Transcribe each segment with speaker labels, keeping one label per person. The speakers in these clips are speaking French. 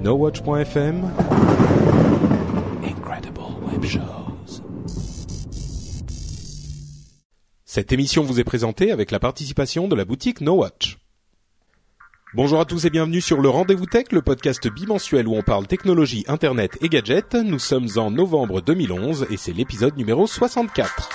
Speaker 1: NoWatch.fm Incredible Web Shows Cette émission vous est présentée avec la participation de la boutique NoWatch. Bonjour à tous et bienvenue sur le Rendez-vous Tech, le podcast bimensuel où on parle technologie, internet et gadgets. Nous sommes en novembre 2011 et c'est l'épisode numéro 64.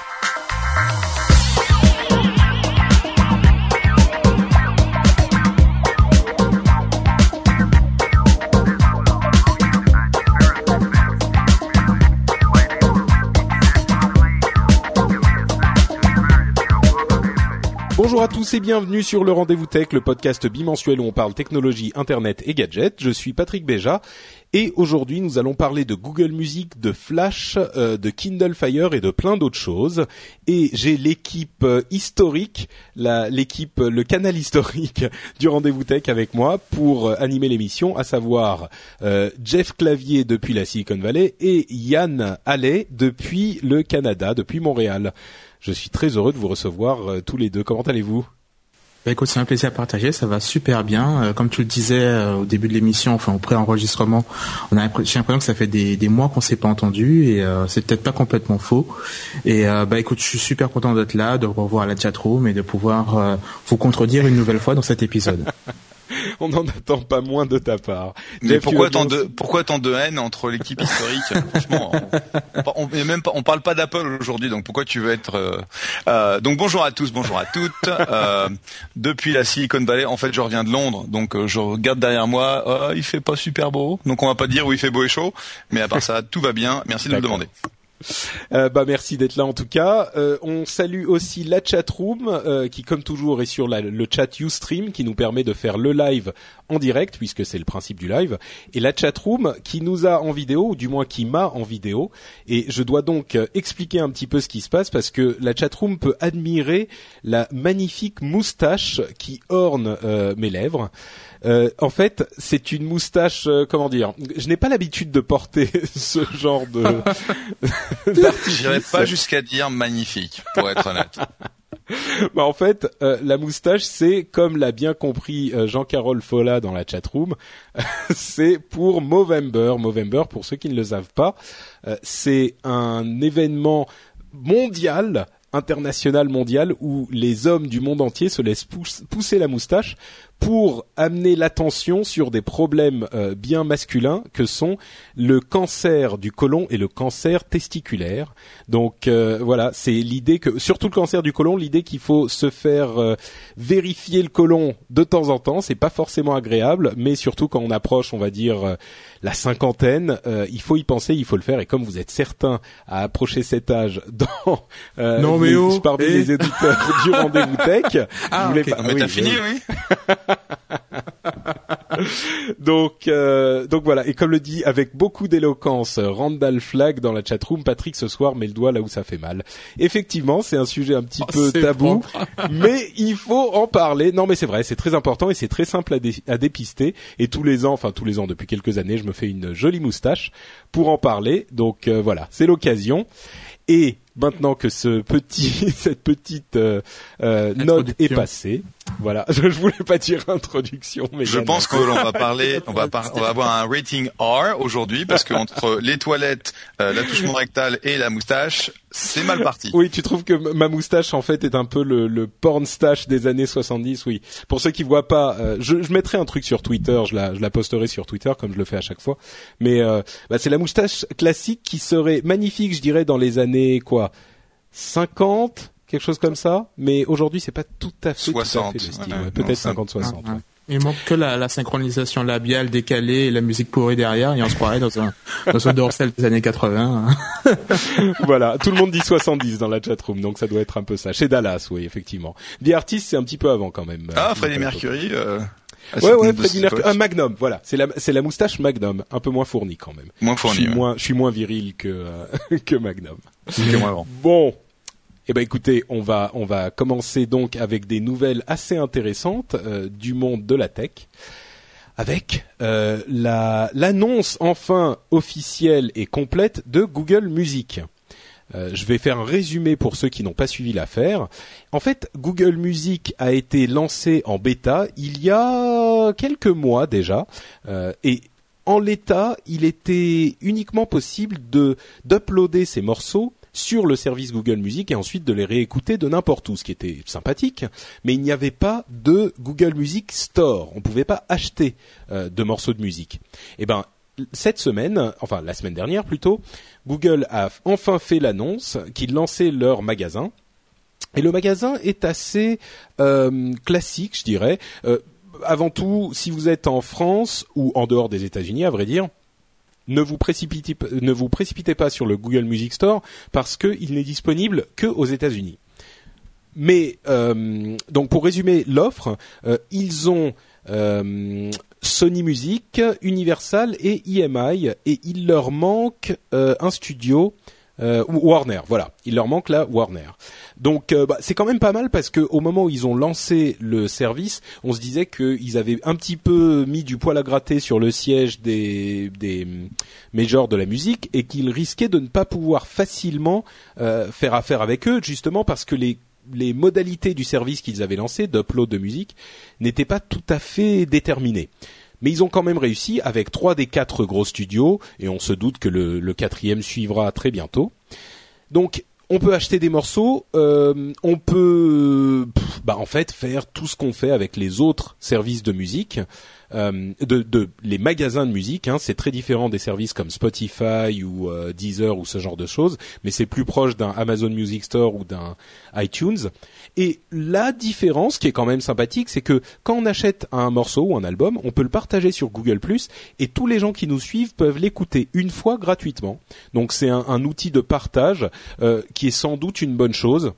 Speaker 1: À tous et bienvenue sur le Rendez-vous Tech, le podcast bimensuel où on parle technologie, internet et gadgets. Je suis Patrick Béja et aujourd'hui nous allons parler de Google Music, de Flash, euh, de Kindle Fire et de plein d'autres choses. Et j'ai l'équipe euh, historique, l'équipe, euh, le canal historique du Rendez-vous Tech avec moi pour euh, animer l'émission, à savoir Jeff Clavier depuis la Silicon Valley et Yann Allais depuis le Canada, depuis Montréal. Je suis très heureux de vous recevoir euh, tous les deux. Comment allez-vous?
Speaker 2: Bah écoute, c'est un plaisir à partager, ça va super bien. Euh, comme tu le disais euh, au début de l'émission, enfin au pré-enregistrement, on a l'impr- j'ai l'impression que ça fait des, des mois qu'on s'est pas entendu et euh, c'est peut-être pas complètement faux. Et bah écoute, je suis super content d'être là, de revoir la chatroom et de pouvoir vous contredire une nouvelle fois dans cet épisode.
Speaker 1: On n'en attend pas moins de ta part.
Speaker 3: Mais pourquoi tant de pourquoi tant de haine entre l'équipe historique Franchement, on, on, même parle pas d'Apple aujourd'hui, donc pourquoi tu veux être euh, euh, Donc bonjour à tous, bonjour à toutes. Euh, depuis la Silicon Valley, en fait, je reviens de Londres, donc je regarde derrière moi. euh, il fait pas super beau, donc on va pas dire où il fait beau et chaud, mais à part ça, tout va bien. Merci de
Speaker 1: D'accord.
Speaker 3: demander.
Speaker 1: Euh, bah merci d'être là en tout cas. Euh, on salue aussi la chatroom euh, qui comme toujours est sur le chat Ustream qui nous permet de faire le live en direct puisque c'est le principe du live et la chatroom qui nous a en vidéo ou du moins qui m'a en vidéo et je dois donc euh, expliquer un petit peu ce qui se passe parce que la chatroom peut admirer la magnifique moustache qui orne euh, mes lèvres. Euh, en fait, c'est une moustache, euh, comment dire Je n'ai pas l'habitude de porter ce genre de d'artifice.
Speaker 3: J'irai pas jusqu'à dire magnifique, pour être honnête.
Speaker 1: Bah, en fait, euh, la moustache, c'est comme l'a bien compris euh, Jean-Carole Folla dans la chatroom, c'est pour Movember. Movember, pour ceux qui ne le savent pas, euh, c'est un événement mondial international mondial où les hommes du monde entier se laissent pousse- pousser la moustache pour amener l'attention sur des problèmes euh, bien masculins que sont le cancer du côlon et le cancer testiculaire. Donc euh, voilà, c'est l'idée que surtout le cancer du côlon, l'idée qu'il faut se faire euh, vérifier le côlon de temps en temps, c'est pas forcément agréable, mais surtout quand on approche, on va dire euh, la cinquantaine, euh, il faut y penser, il faut le faire et comme vous êtes certain à approcher cet âge dans euh,
Speaker 2: Non, mais
Speaker 1: les-
Speaker 2: oh,
Speaker 1: parmi
Speaker 2: eh.
Speaker 1: les éditeurs du rendez-vous tech,
Speaker 2: Ah,
Speaker 1: je voulais
Speaker 2: ok.
Speaker 1: pas-
Speaker 3: mais
Speaker 1: oui,
Speaker 3: t'as fini,
Speaker 1: oui. donc, euh, donc voilà. Et comme le dit avec beaucoup d'éloquence Randall Flagg dans la chatroom, Patrick ce soir met le doigt là où ça fait mal. Effectivement, c'est un sujet un petit
Speaker 2: Oh,
Speaker 1: peu tabou, mais il faut en parler. Non, mais c'est vrai, c'est très important et c'est très simple à, dé- à dépister. Et tous les ans, enfin tous les ans depuis quelques années, je me fais une jolie moustache pour en parler. Donc euh, voilà, c'est l'occasion. Et maintenant que ce petit, cette petite euh, euh, note est passée, voilà, je, je voulais pas dire introduction, mais
Speaker 3: Je pense que l'on va parler, on va, par- on va avoir un rating R aujourd'hui parce que entre les toilettes, euh, l'attouchement rectal et la moustache, c'est mal parti.
Speaker 1: Oui, tu trouves que ma moustache en fait est un peu le, le porn stash des années 70, oui. Pour ceux qui voient pas, euh, je, je mettrai un truc sur Twitter, je la, je la posterai sur Twitter comme je le fais à chaque fois. Mais euh, bah, c'est la moustache classique qui serait magnifique, je dirais, dans les années quoi, 50, quelque chose comme ça. Mais aujourd'hui, c'est pas tout à fait, tout à
Speaker 3: 60,
Speaker 1: fait le style.
Speaker 3: ouais,
Speaker 1: ouais.
Speaker 3: non,
Speaker 1: Peut-être
Speaker 3: ça-
Speaker 1: 50, 60.
Speaker 2: Ah,
Speaker 1: ouais.
Speaker 2: ouais. Il manque que la, la synchronisation labiale décalée et la musique pourrie derrière et on se croirait dans un, dans un dorsal des années 80. hein.
Speaker 1: voilà, tout le monde dit 70 dans la chatroom, donc ça doit être un peu ça. Chez Dallas, oui, effectivement. The Artist, c'est un petit peu avant quand même.
Speaker 3: Ah,
Speaker 1: Euh,
Speaker 3: Freddie Mercury, euh, Ah,
Speaker 1: ouais, ouais. Freddie Mercury, un Magnum, voilà. C'est la, c'est la moustache Magnum, un peu moins fournie quand même.
Speaker 3: Moins
Speaker 1: Je
Speaker 3: fourni.
Speaker 1: suis
Speaker 3: ouais.
Speaker 1: moins, je suis moins viril que euh, que Magnum.
Speaker 3: C'était moins grand.
Speaker 1: Bon. Eh ben écoutez, on va on va commencer donc avec des nouvelles assez intéressantes euh, du monde de la tech, avec euh, la l'annonce enfin officielle et complète de Google Music. Euh, je vais faire un résumé pour ceux qui n'ont pas suivi l'affaire. En fait, Google Music a été lancé en bêta il y a quelques mois déjà, et en l'état, il était uniquement possible de d'uploader ces morceaux sur le service Google Music et ensuite de les réécouter de n'importe où, ce qui était sympathique. Mais il n'y avait pas de Google Music Store. On ne pouvait pas acheter euh, de morceaux de musique. Eh ben, cette semaine, enfin la semaine dernière plutôt, Google a enfin fait l'annonce qu'ils lançaient leur magasin. Et le magasin est assez euh, classique, je dirais. Euh, avant tout, si vous êtes en France ou en dehors des États-Unis, à vrai dire, ne vous précipitez, pas sur le Google Music Store parce qu'il n'est disponible que aux États-Unis. Mais euh, donc pour résumer l'offre, euh, ils ont euh, Sony Music, Universal et EMI et il leur manque un studio euh, Warner, voilà. Il leur manque la Warner. Donc euh, bah, c'est quand même pas mal parce que au moment où ils ont lancé le service, on se disait qu'ils avaient un petit peu mis du poil à gratter sur le siège des, des majors de la musique et qu'ils risquaient de ne pas pouvoir facilement euh, faire affaire avec eux, justement parce que les les modalités du service qu'ils avaient lancé d'upload de musique n'étaient pas tout à fait déterminées. Mais ils ont quand même réussi avec trois des quatre gros studios, et on se doute que le, quatrième suivra très bientôt. Donc, on peut acheter des morceaux, euh, on peut, bah en fait, faire tout ce qu'on fait avec les autres services de musique, de, de les magasins de musique. Hein, c'est très différent des services comme Spotify ou euh, Deezer ou ce genre de choses, mais c'est plus proche d'un Amazon Music Store ou d'un iTunes. Et la différence, qui est quand même sympathique, c'est que quand on achète un morceau ou un album, on peut le partager sur Google ⁇ et tous les gens qui nous suivent peuvent l'écouter une fois gratuitement. Donc c'est un, un outil de partage euh, qui est sans doute une bonne chose.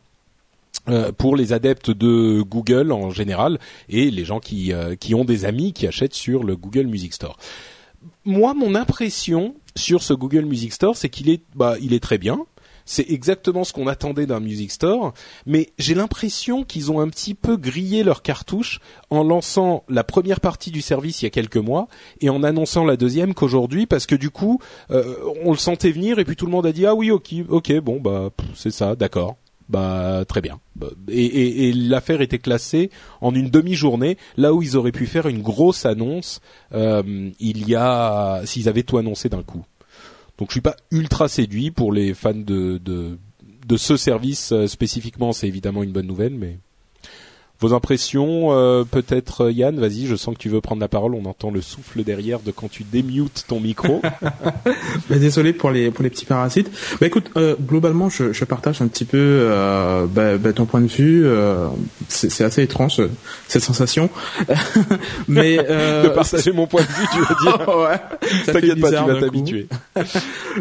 Speaker 1: Euh, pour les adeptes de Google en général et les gens qui, euh, qui ont des amis qui achètent sur le Google Music Store. Moi, mon impression sur ce Google Music Store, c'est qu'il est, bah, il est très bien. C'est exactement ce qu'on attendait d'un Music Store, mais j'ai l'impression qu'ils ont un petit peu grillé leur cartouche en lançant la première partie du service il y a quelques mois et en annonçant la deuxième qu'aujourd'hui, parce que du coup, euh, on le sentait venir et puis tout le monde a dit ah oui ok ok bon bah c'est ça d'accord bah très bien. Bah, et, l'affaire était classée en une demi-journée là où ils auraient pu faire une grosse annonce euh, il y a s'ils avaient tout annoncé d'un coup. Donc je suis pas ultra séduit pour les fans de de, de ce service euh, spécifiquement. C'est évidemment une bonne nouvelle mais vos impressions euh, peut-être euh, Yann? Vas-y je sens que tu veux prendre la parole. On entend le souffle derrière de quand tu démutes ton micro.
Speaker 2: Bah, désolé pour les pour les petits parasites. Bah écoute, euh, globalement, je, je partage un petit peu euh, bah, bah, ton point de vue. euh, c'est c'est assez étrange euh, cette sensation, mais euh,
Speaker 1: de partager mon point de vue tu veux dire.
Speaker 2: Ouais, ça fait
Speaker 1: t'inquiète pas tu vas t'habituer.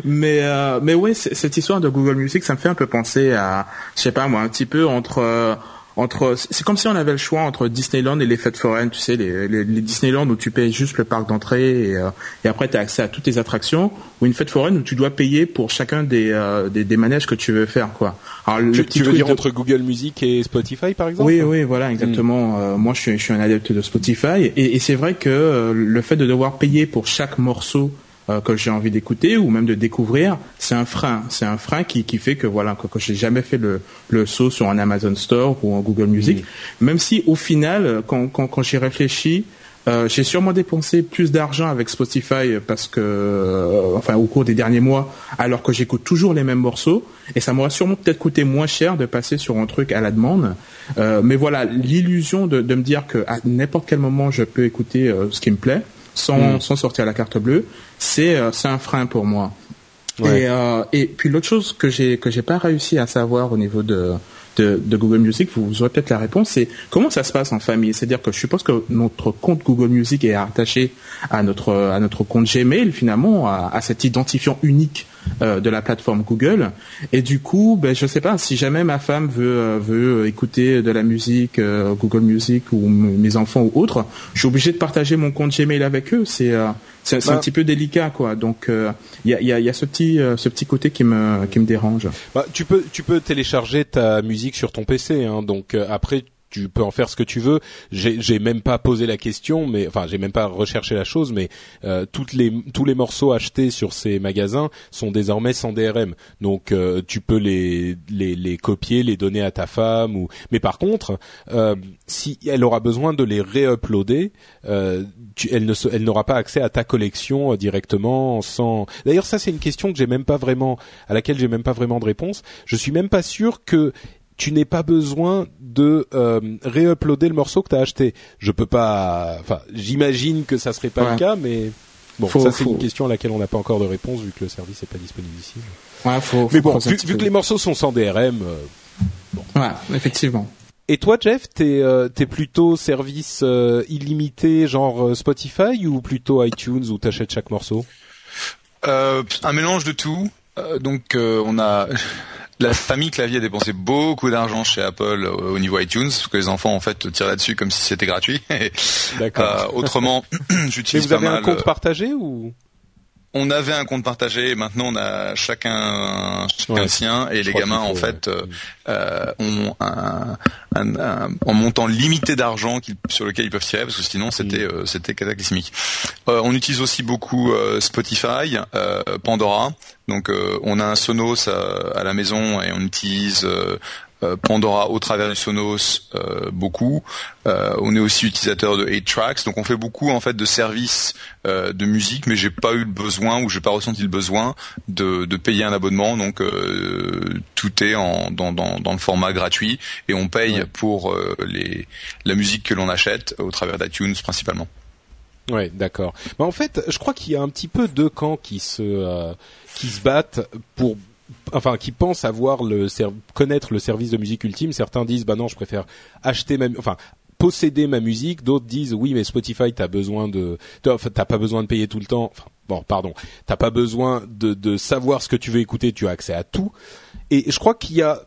Speaker 2: Mais euh, mais ouais, cette histoire de Google Music, ça me fait un peu penser à, je sais pas moi, un petit peu entre euh, entre. C'est comme si on avait le choix entre Disneyland et les fêtes foraines, tu sais, les, les, les Disneyland où tu payes juste le parc d'entrée et, euh, et après tu as accès à toutes les attractions, ou une fête foraine où tu dois payer pour chacun des euh, des, des manèges que tu veux faire, quoi. Alors le
Speaker 1: tu,
Speaker 2: petit
Speaker 1: tu veux dire
Speaker 2: de-
Speaker 1: entre Google Music et Spotify par exemple?
Speaker 2: Oui, oui, voilà, exactement. Euh, moi, je suis, je suis un adepte de Spotify, et, et c'est vrai que euh, le fait de devoir payer pour chaque morceau euh, que j'ai envie d'écouter ou même de découvrir, c'est un frein. C'est un frein qui, qui fait que voilà, que, que j'ai jamais fait le, le saut sur un Amazon Store ou un Google Music. Même si au final, quand, quand, quand j'y réfléchis, euh, j'ai sûrement dépensé plus d'argent avec Spotify parce que, euh, enfin, au cours des derniers mois, alors que j'écoute toujours les mêmes morceaux, et ça m'aurait sûrement peut-être coûté moins cher de passer sur un truc à la demande. Euh, mais voilà, l'illusion de, de me dire que à n'importe quel moment je peux écouter ce qui me plaît sans, sans sortir la carte bleue, c'est euh, c'est un frein pour moi.
Speaker 1: Ouais.
Speaker 2: Et, euh, et puis l'autre chose que j'ai que j'ai pas réussi à savoir au niveau de de, de Google Music, vous, vous aurez peut-être la réponse, c'est comment ça se passe en famille? C'est-à-dire que je suppose que notre compte Google Music est attaché à notre à notre compte Gmail finalement, à, à cet identifiant unique de la plateforme Google. Et du coup, ben, je sais pas si jamais ma femme veut veut écouter de la musique Google Music ou mes enfants ou autres, je suis obligé de partager mon compte Gmail avec eux. C'est c'est un bah. petit peu délicat quoi. Donc il y, a, y, a, ce petit ce petit côté qui me qui me dérange.
Speaker 1: Bah, tu peux tu peux télécharger ta musique sur ton PC. Hein, donc après tu peux en faire ce que tu veux. J'ai même pas posé la question, mais enfin j'ai même pas recherché la chose, mais euh, toutes les tous les morceaux achetés sur ces magasins sont désormais sans DRM. Donc euh, tu peux les, les, les copier, les donner à ta femme ou. Mais par contre, euh, si elle aura besoin de les réuploader, euh, elle ne elle n'aura pas accès à ta collection euh, directement sans. D'ailleurs ça c'est une question que j'ai même pas vraiment à laquelle j'ai même pas vraiment de réponse. Je suis même pas sûr que tu n'es pas besoin de euh, réuploader le morceau que tu as acheté. Je peux pas. Enfin, j'imagine que ça serait pas le cas, mais bon, ça c'est une question à laquelle on n'a pas encore de réponse vu que le service n'est pas disponible ici.
Speaker 2: Ouais, faut,
Speaker 1: mais bon, vu, que les morceaux sont sans DRM. Euh,
Speaker 2: bon. Ouais, effectivement.
Speaker 1: Et toi, Jeff, t'es euh, es plutôt service euh, illimité, genre euh, Spotify, ou plutôt iTunes, où t'achètes chaque morceau?
Speaker 3: Un mélange de tout. donc, on a la famille Clavier a dépensé beaucoup d'argent chez Apple au niveau iTunes, parce que les enfants en fait tirent là-dessus comme si c'était gratuit. D'accord. Euh, autrement, j'utilise
Speaker 1: pas mal. vous avez un compte euh, partagé ou
Speaker 3: on avait un compte partagé et maintenant on a chacun chacun sien et les gamins en fait euh, euh, ont un, un, montant limité d'argent sur lequel ils peuvent tirer parce que sinon c'était mm. euh, c'était cataclysmique. on utilise aussi beaucoup Spotify, Pandora. Donc on a un Sonos à, la maison et on utilise euh, Pandora au travers du Sonos euh, beaucoup. Euh, on est aussi utilisateur de 8 Tracks, donc on fait beaucoup en fait de services de musique, mais j'ai pas eu le besoin ou j'ai pas ressenti le besoin de, payer un abonnement. Donc tout est en, dans, le format gratuit et on paye pour les, la musique que l'on achète au travers d'iTunes principalement.
Speaker 1: Ouais, d'accord. Mais en fait, je crois qu'il y a un petit peu deux camps qui se qui se battent pour enfin qui pensent avoir le connaître le service de musique ultime. Certains disent bah non, je préfère acheter enfin posséder ma musique. D'autres disent oui, mais Spotify, t'as besoin de, t'as pas besoin de payer tout le temps. Bon, pardon, t'as pas besoin de, de savoir ce que tu veux écouter. Tu as accès à tout. Et je crois qu'il y a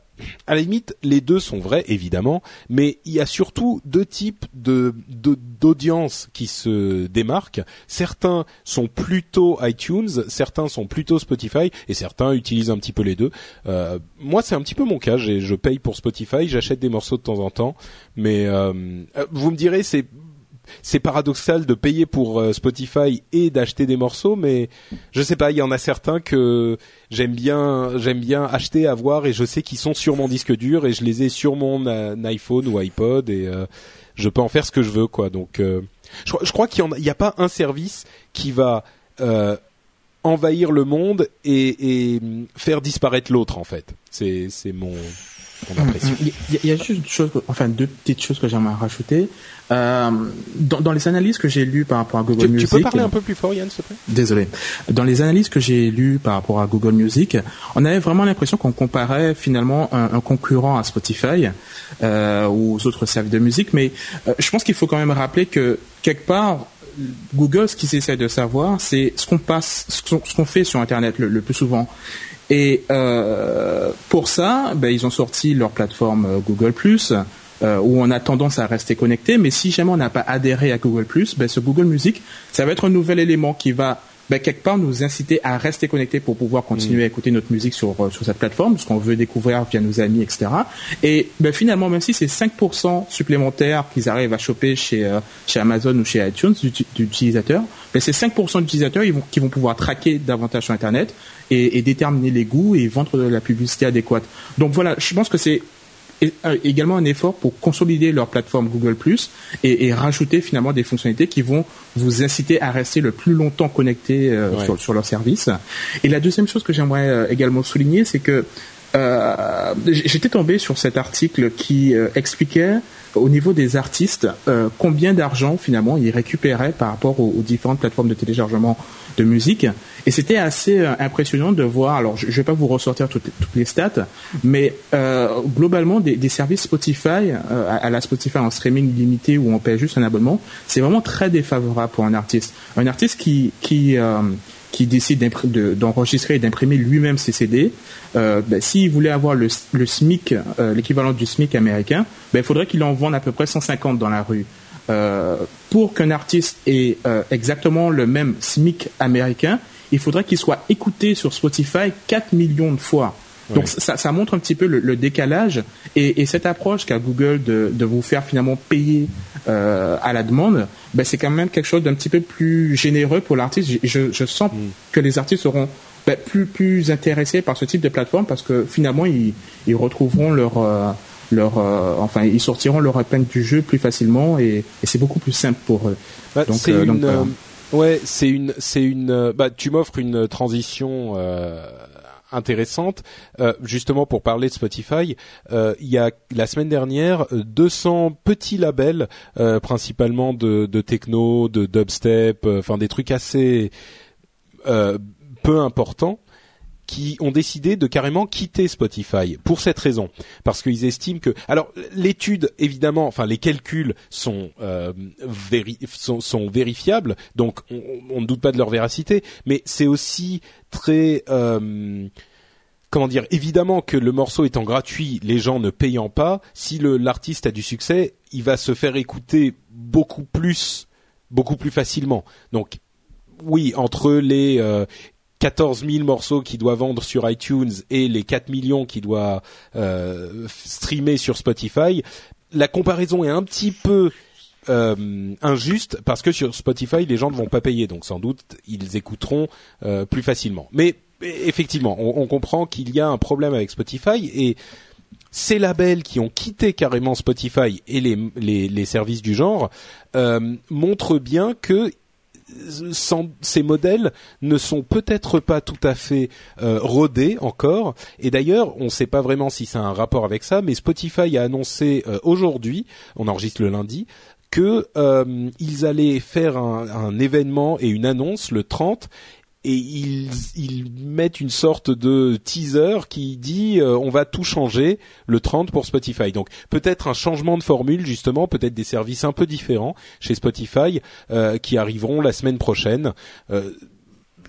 Speaker 1: à la limite, les deux sont vrais, évidemment, mais il y a surtout deux types de d'audience qui se démarquent. Certains sont plutôt iTunes, certains sont plutôt Spotify, et certains utilisent un petit peu les deux. Euh, moi, c'est un petit peu mon cas. Je paye pour Spotify, j'achète des morceaux de temps en temps, mais euh, vous me direz, c'est c'est paradoxal de payer pour euh, Spotify et d'acheter des morceaux, mais je sais pas, il y en a certains que j'aime bien, j'aime bien acheter, avoir, et je sais qu'ils sont sur mon disque dur et je les ai sur mon euh, iPhone ou iPod et euh, je peux en faire ce que je veux, quoi. Donc, je, crois qu'il n'y a, pas un service qui va envahir le monde et, et faire disparaître l'autre, en fait. C'est mon
Speaker 2: il y, a juste une chose, enfin deux petites choses que j'aimerais rajouter. Euh, dans, dans, les analyses que j'ai lues par rapport à Google Music,
Speaker 1: tu peux parler un peu plus fort, Yann, s'il te plaît?
Speaker 2: Désolé. Dans les analyses que j'ai lues par rapport à Google Music, on avait vraiment l'impression qu'on comparait finalement un, un, concurrent à Spotify euh, ou aux autres services de musique. Mais euh, je pense qu'il faut quand même rappeler que quelque part, Google, ce qu'ils essaient de savoir, c'est ce qu'on passe, ce qu'on fait sur Internet le, le plus souvent. Et euh, pour ça, ben, ils ont sorti leur plateforme euh, Google euh, où on a tendance à rester connecté. Mais si jamais on n'a pas adhéré à Google ben, ce Google Music, ça va être un nouvel élément qui va ben, quelque part nous inciter à rester connectés pour pouvoir continuer mm. à écouter notre musique sur, euh, sur cette plateforme, ce qu'on veut découvrir via nos amis, etc. Et ben, finalement, même si c'est 5% supplémentaires qu'ils arrivent à choper chez, euh, chez Amazon ou chez iTunes d'utilisateurs, ben, c'est 5% d'utilisateurs vont, qui vont pouvoir traquer davantage sur Internet et, et déterminer les goûts et vendre de la publicité adéquate. Donc voilà, je pense que c'est euh, également un effort pour consolider leur plateforme Google Plus et, et, rajouter finalement des fonctionnalités qui vont vous inciter à rester le plus longtemps connecté euh, sur, sur, leur service. Et la deuxième chose que j'aimerais euh, également souligner, c'est que euh, j'étais tombé sur cet article qui expliquait au niveau des artistes combien d'argent finalement ils récupéraient par rapport aux, différentes plateformes de téléchargement de musique. Et c'était assez euh, impressionnant de voir, alors je ne vais pas vous ressortir toutes, les stats, mais euh, globalement des, services Spotify, euh, à, la Spotify en streaming limité où on paye juste un abonnement, c'est vraiment très défavorable pour un artiste. Un artiste qui, qui, qui décide d'enregistrer et d'imprimer lui-même ses CD, euh, ben, s'il voulait avoir le, SMIC, euh, l'équivalent du SMIC américain, ben, il faudrait qu'il en vende à peu près 150 dans la rue. Euh, pour qu'un artiste ait euh, exactement le même SMIC américain, il faudrait qu'il soit écouté sur Spotify 4 millions de fois. Donc ça, ça, montre un petit peu le, le décalage et, et, cette approche qu'a Google de, de, vous faire finalement payer euh, à la demande, ben c'est quand même quelque chose d'un petit peu plus généreux pour l'artiste. Je, je, sens mm. que les artistes seront ben, plus plus intéressés par ce type de plateforme parce que finalement ils, ils retrouveront leur euh, leur euh, enfin ils sortiront leur peine du jeu plus facilement et, et c'est beaucoup plus simple pour eux.
Speaker 1: Bah, donc, c'est une, ouais, c'est une c'est une bah tu m'offres une transition intéressante. Euh, justement pour parler de Spotify, euh, il y a la semaine dernière 200 petits labels, euh, principalement de, de, techno, de dubstep, enfin des trucs assez peu importants qui ont décidé de carrément quitter Spotify pour cette raison, parce qu'ils estiment que, alors l'étude évidemment, enfin les calculs sont, euh, vérifiables, donc on, on, ne doute pas de leur véracité, mais c'est aussi très euh, comment dire évidemment que le morceau étant gratuit, les gens ne payant pas, si l'artiste a du succès, il va se faire écouter beaucoup plus beaucoup plus facilement. Donc oui, entre les euh, 14 000 morceaux qu'il doit vendre sur iTunes et les 4 millions qu'il doit euh, streamer sur Spotify, la comparaison est un petit peu euh, injuste parce que sur Spotify les gens ne vont pas payer donc sans doute ils écouteront euh, plus facilement. Mais effectivement, on, on comprend qu'il y a un problème avec Spotify et ces labels qui ont quitté carrément Spotify et les, les, les services du genre euh, montrent bien que ces modèles ne sont peut-être pas tout à fait euh, rodés encore. Et d'ailleurs, on ne sait pas vraiment si ça a un rapport avec ça, mais Spotify a annoncé euh, aujourd'hui, on enregistre le lundi, que euh, ils allaient faire un, un, événement et une annonce le 30 et ils, ils, mettent une sorte de teaser qui dit euh, on va tout changer le 30 pour Spotify. Donc peut-être un changement de formule justement, peut-être des services un peu différents chez Spotify euh, qui arriveront la semaine prochaine. Euh,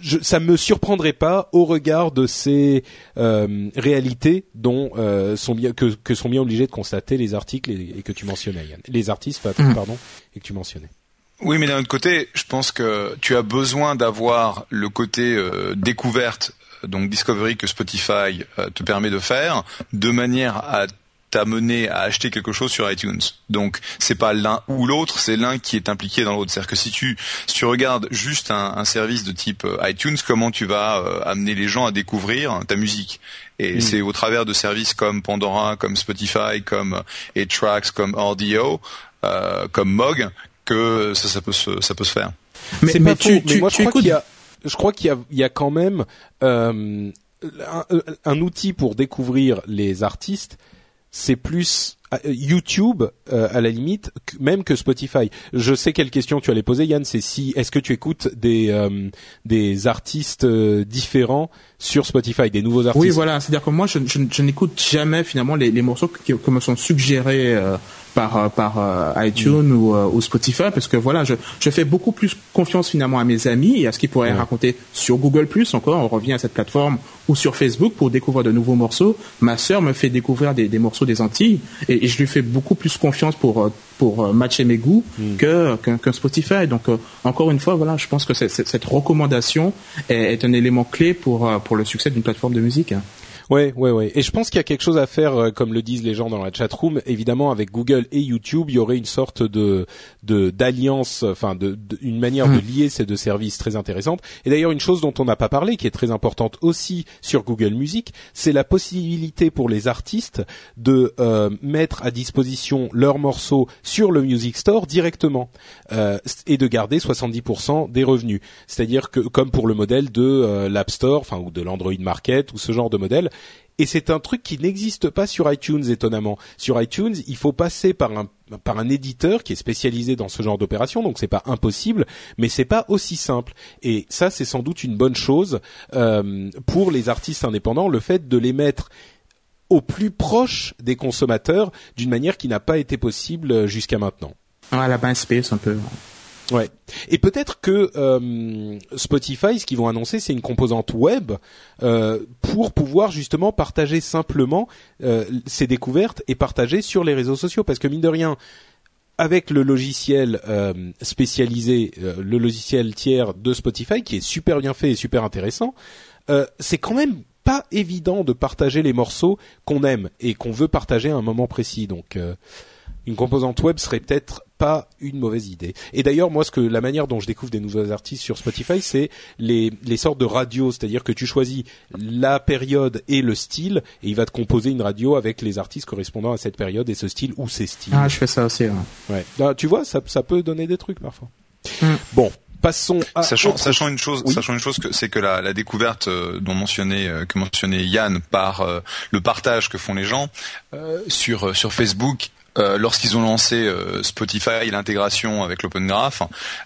Speaker 1: je, ça me surprendrait pas au regard de ces euh, réalités dont euh, sont bien que, que, sont bien obligés de constater les articles et, et que tu mentionnais, Yann. les artistes, mmh. pardon, et que tu mentionnais.
Speaker 3: Oui, mais d'un autre côté, je pense que tu as besoin d'avoir le côté euh, découverte, donc discovery que Spotify euh, te permet de faire, de manière à t'amener à acheter quelque chose sur iTunes. Donc c'est pas l'un ou l'autre, c'est l'un qui est impliqué dans l'autre. C'est-à-dire que si tu si tu regardes juste un, un service de type euh, iTunes, comment tu vas euh, amener les gens à découvrir ta musique? Et mm. c'est au travers de services comme Pandora, comme Spotify, comme 8tracks, comme Audio, euh, comme Mog que ça, ça peut se, ça peut se faire.
Speaker 1: Mais, mais, tu, tu, mais moi, je crois qu'il y a, je crois qu'il y a, il y a quand même euh, un, un, outil pour découvrir les artistes. C'est plus euh, YouTube euh, à la limite même que Spotify. Je sais quelle question tu allais poser Yann, c'est si est-ce que tu écoutes des euh, des artistes euh, différents sur Spotify, des nouveaux artistes?
Speaker 2: Oui, voilà, c'est-à-dire que moi je, je, je n'écoute jamais finalement les, les morceaux qui, qui, me sont suggérés par euh, par euh, iTunes ou, euh, ou, Spotify parce que voilà je, je fais beaucoup plus confiance finalement à mes amis et à ce qu'ils pourraient raconter sur Google Plus encore on revient à cette plateforme ou sur Facebook pour découvrir de nouveaux morceaux ma sœur me fait découvrir des, des morceaux des Antilles et, et, je lui fais beaucoup plus confiance pour pour matcher mes goûts mm. que qu'un Spotify donc encore une fois voilà je pense que cette recommandation est, est, un élément clé pour pour le succès d'une plateforme de musique hein.
Speaker 1: Ouais, ouais, ouais. Et je pense qu'il y a quelque chose à faire, euh, comme le disent les gens dans la chat room. Évidemment, avec Google et YouTube, il y aurait une sorte de de d'alliance, enfin, de, une manière de hmm. lier ces deux services très intéressante. Et d'ailleurs, une chose dont on n'a pas parlé, qui est très importante aussi sur Google Music, c'est la possibilité pour les artistes de euh, mettre à disposition leurs morceaux sur le Music Store directement euh, et de garder 70% des revenus. C'est-à-dire que, comme pour le modèle de euh, l'App Store, enfin, ou de l'Android Market ou ce genre de modèle et c'est un truc qui n'existe pas sur iTunes étonnamment. Sur iTunes, il faut passer par un par un éditeur qui est spécialisé dans ce genre d'opération, donc c'est pas impossible, mais c'est pas aussi simple. Et ça, c'est sans doute une bonne chose euh, pour les artistes indépendants, le fait de les mettre au plus proche des consommateurs d'une manière qui n'a pas été possible jusqu'à maintenant.
Speaker 2: Ah, la space un peu.
Speaker 1: Ouais. Et peut-être que euh, Spotify, ce qu'ils vont annoncer, c'est une composante web euh, pour pouvoir justement partager simplement euh, ces découvertes et partager sur les réseaux sociaux. Parce que mine de rien, avec le logiciel euh, spécialisé, euh, le logiciel tiers de Spotify, qui est super bien fait et super intéressant, euh, c'est quand même pas évident de partager les morceaux qu'on aime et qu'on veut partager à un moment précis. Donc euh, une composante web serait peut-être pas une mauvaise idée. Et d'ailleurs, moi, ce que la manière dont je découvre des nouveaux artistes sur Spotify, c'est les, les sortes de radios, c'est-à-dire que tu choisis la période et le style, et il va te composer une radio avec les artistes correspondant à cette période et ce style ou ces styles.
Speaker 2: Ah, je fais ça aussi. Ouais.
Speaker 1: Ouais. Ah, tu vois, ça, ça peut donner des trucs parfois.
Speaker 2: Mm.
Speaker 1: Bon, passons à
Speaker 3: Sachant,
Speaker 1: autre-
Speaker 3: sachant une chose,
Speaker 1: Oui.
Speaker 3: sachant une chose que c'est que la, la découverte euh, dont mentionnait euh, que mentionnait Yann par euh, le partage que font les gens euh, sur euh, sur Facebook. Euh, Lorsqu'ils ont lancé euh, Spotify et l'intégration avec l'Open Graph,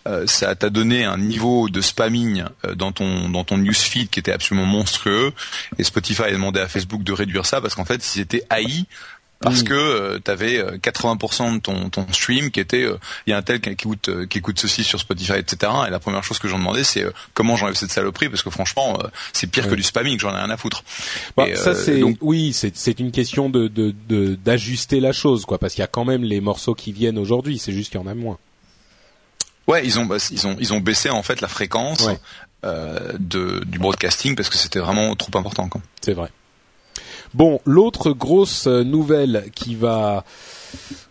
Speaker 3: euh, ça t'a donné un niveau de spamming dans ton dans ton newsfeed qui était absolument monstrueux. Et Spotify a demandé à Facebook de réduire ça parce qu'en fait, ils étaient haïs parce
Speaker 1: Mm.
Speaker 3: que tu avais 80% de ton, ton stream qui était euh, il y a un tel qui écoute euh, qui écoute ceci sur Spotify etc et la première chose que j'en demandais c'est euh, comment j'enlève cette saloperie? Parce que franchement euh, c'est pire que du spamming j'en ai rien à foutre
Speaker 1: Bah,
Speaker 3: Et,
Speaker 1: ça
Speaker 3: euh,
Speaker 1: c'est
Speaker 3: donc-
Speaker 1: oui, c'est c'est une question de de de- d'ajuster la chose quoi, parce qu'il y a quand même les morceaux qui viennent aujourd'hui. C'est juste qu'il y en a moins.
Speaker 3: ouais ils ont bah, ils ont ils ont baissé en fait la fréquence
Speaker 1: Ouais.
Speaker 3: euh, de du broadcasting parce que c'était vraiment trop important quoi.
Speaker 1: C'est vrai. Bon, l'autre grosse euh, nouvelle qui va,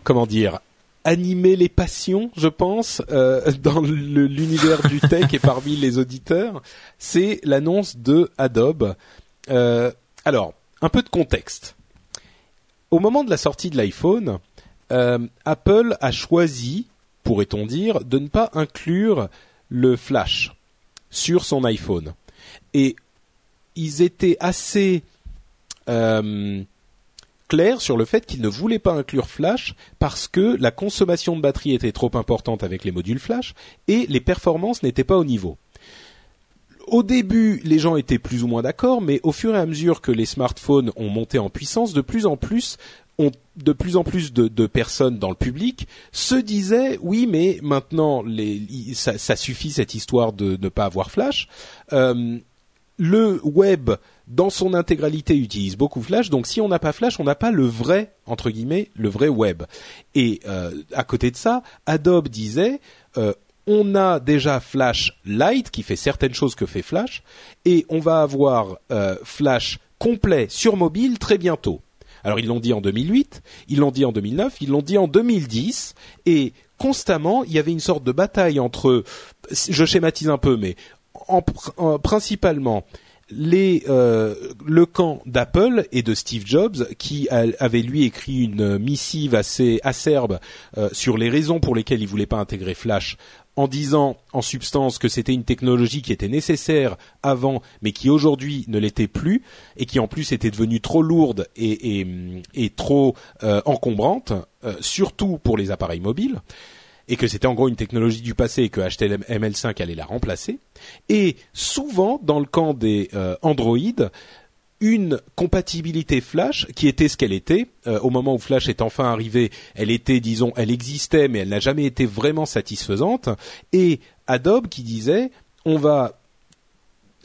Speaker 1: comment dire, animer les passions, je pense, euh, dans l'univers du tech et parmi les auditeurs, c'est l'annonce de Adobe. Euh, alors, un peu de contexte. Au moment de la sortie de l'iPhone, Apple a choisi, pourrait-on dire, de ne pas inclure le flash sur son iPhone. Et ils étaient assez euh, clairs sur le fait qu'ils ne voulaient pas inclure Flash parce que la consommation de batterie était trop importante avec les modules Flash et les performances n'étaient pas au niveau. Au début, les gens étaient plus ou moins d'accord, mais au fur et à mesure que les smartphones ont monté en puissance, de plus en plus, de personnes dans le public se disaient oui, mais maintenant, ça suffit cette histoire de ne pas avoir Flash. Euh, le web dans son intégralité utilise beaucoup Flash, donc si on n'a pas Flash, on n'a pas le vrai entre guillemets le vrai web. Et euh, à côté de ça, Adobe disait euh, on a déjà Flash Lite qui fait certaines choses que fait Flash, et on va avoir euh, Flash complet sur mobile très bientôt. Alors ils l'ont dit en 2008, ils l'ont dit en 2009, ils l'ont dit en 2010, et constamment il y avait une sorte de bataille entre, je schématise un peu, mais en, pr- en- principalement les, euh, le camp d'Apple et de Steve Jobs qui avait lui écrit une missive assez acerbe euh, sur les raisons pour lesquelles il voulait pas intégrer Flash en disant en substance que c'était une technologie qui était nécessaire avant mais qui aujourd'hui ne l'était plus et qui en plus était devenue trop lourde et, trop euh, encombrante surtout pour les appareils mobiles et que c'était en gros une technologie du passé et que HTML5 allait la remplacer. Et souvent, dans le camp des euh, Android, une compatibilité Flash qui était ce qu'elle était euh, au moment où Flash est enfin arrivé, elle était disons, elle existait mais elle n'a jamais été vraiment satisfaisante et Adobe qui disait on va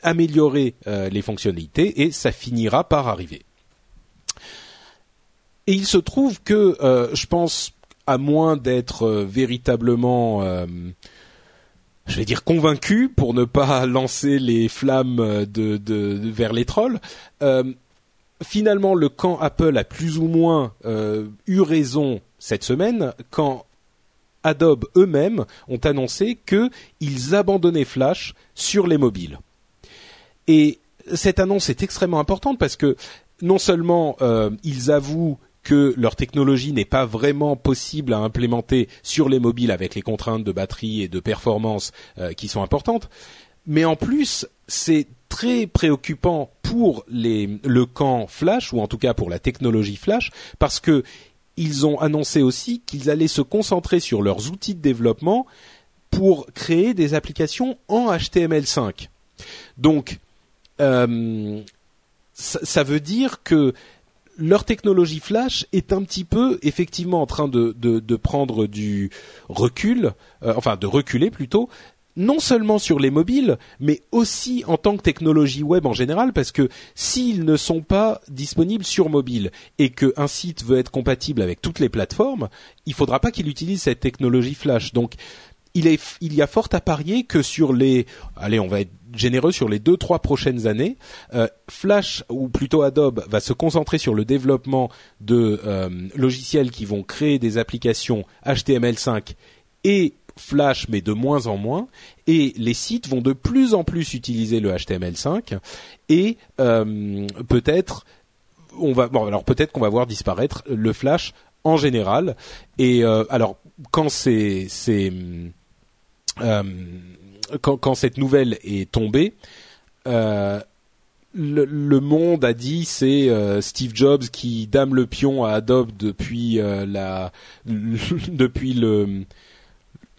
Speaker 1: améliorer euh, les fonctionnalités et ça finira par arriver. Et il se trouve que je pense à moins d'être euh, véritablement euh, je vais dire convaincu pour ne pas lancer les flammes euh, vers les trolls. finalement, le camp Apple a plus ou moins eu raison cette semaine quand Adobe eux-mêmes ont annoncé qu'ils abandonnaient Flash sur les mobiles. Et cette annonce est extrêmement importante parce que non seulement ils avouent que leur technologie n'est pas vraiment possible à implémenter sur les mobiles avec les contraintes de batterie et de performance euh, qui sont importantes, mais en plus c'est très préoccupant pour le camp Flash ou en tout cas pour la technologie Flash parce que ils ont annoncé aussi qu'ils allaient se concentrer sur leurs outils de développement pour créer des applications en HTML5. Donc, euh, ça veut dire que leur technologie flash est un petit peu effectivement en train de, de, prendre du recul, euh, enfin de reculer plutôt, non seulement sur les mobiles, mais aussi en tant que technologie web en général, parce que s'ils ne sont pas disponibles sur mobile et qu'un site veut être compatible avec toutes les plateformes, il faudra pas qu'il utilise cette technologie flash. Donc il, y a fort à parier que sur les, allez, on va être généreux sur les deux trois prochaines années. Euh, Flash ou plutôt Adobe va se concentrer sur le développement de euh, logiciels qui vont créer des applications HTML5 et Flash, mais de moins en moins. Et les sites vont de plus en plus utiliser le HTML5 et euh, peut-être on va alors peut-être qu'on va voir disparaître le Flash en général. Et alors quand c'est quand, quand, cette nouvelle est tombée, euh, le, le, monde a dit c'est euh, Steve Jobs qui dame le pion à Adobe depuis euh, la depuis le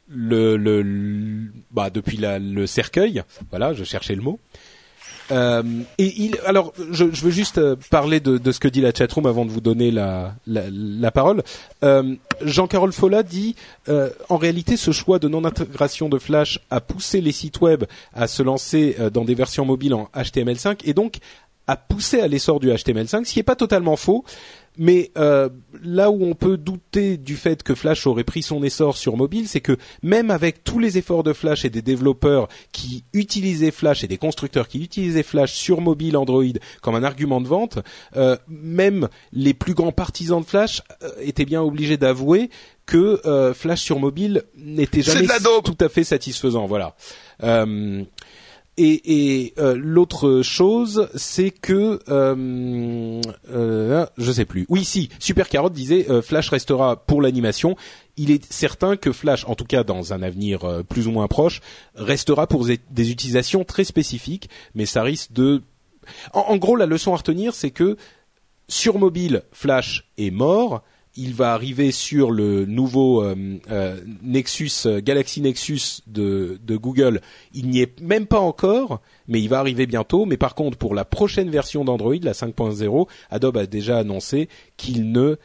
Speaker 1: le, le bah depuis la, le cercueil. Voilà je cherchais le mot euh, et il, alors, je, je veux juste euh, parler de, de, ce que dit la chatroom avant de vous donner la, la, la parole. Euh, Jean-Carol Folla dit, euh, en réalité, ce choix de non-intégration de Flash a poussé les sites web à se lancer euh, dans des versions mobiles en HTML5 et donc a poussé à l'essor du HTML5, ce qui n'est pas totalement faux. Mais euh, là où on peut douter du fait que Flash aurait pris son essor sur mobile, c'est que même avec tous les efforts de Flash et des développeurs qui utilisaient Flash et des constructeurs qui utilisaient Flash sur mobile Android comme un argument de vente, euh, même les plus grands partisans de Flash euh, étaient bien obligés d'avouer que Flash sur mobile n'était jamais tout à fait satisfaisant. Voilà. Et, euh, l'autre chose, c'est que euh, euh, je sais plus. Oui, si Super Carotte disait euh, Flash restera pour l'animation. Il est certain que Flash, en tout cas dans un avenir euh, plus ou moins proche, restera pour des utilisations très spécifiques, mais ça risque de. En gros, la leçon à retenir, c'est que sur mobile, Flash est mort il va arriver sur le nouveau euh, euh, Nexus euh, Galaxy Nexus de, Google. Il n'y est même pas encore, mais il va arriver bientôt. Mais par contre, pour la prochaine version d'Android, la 5.0, Adobe a déjà annoncé qu'il ne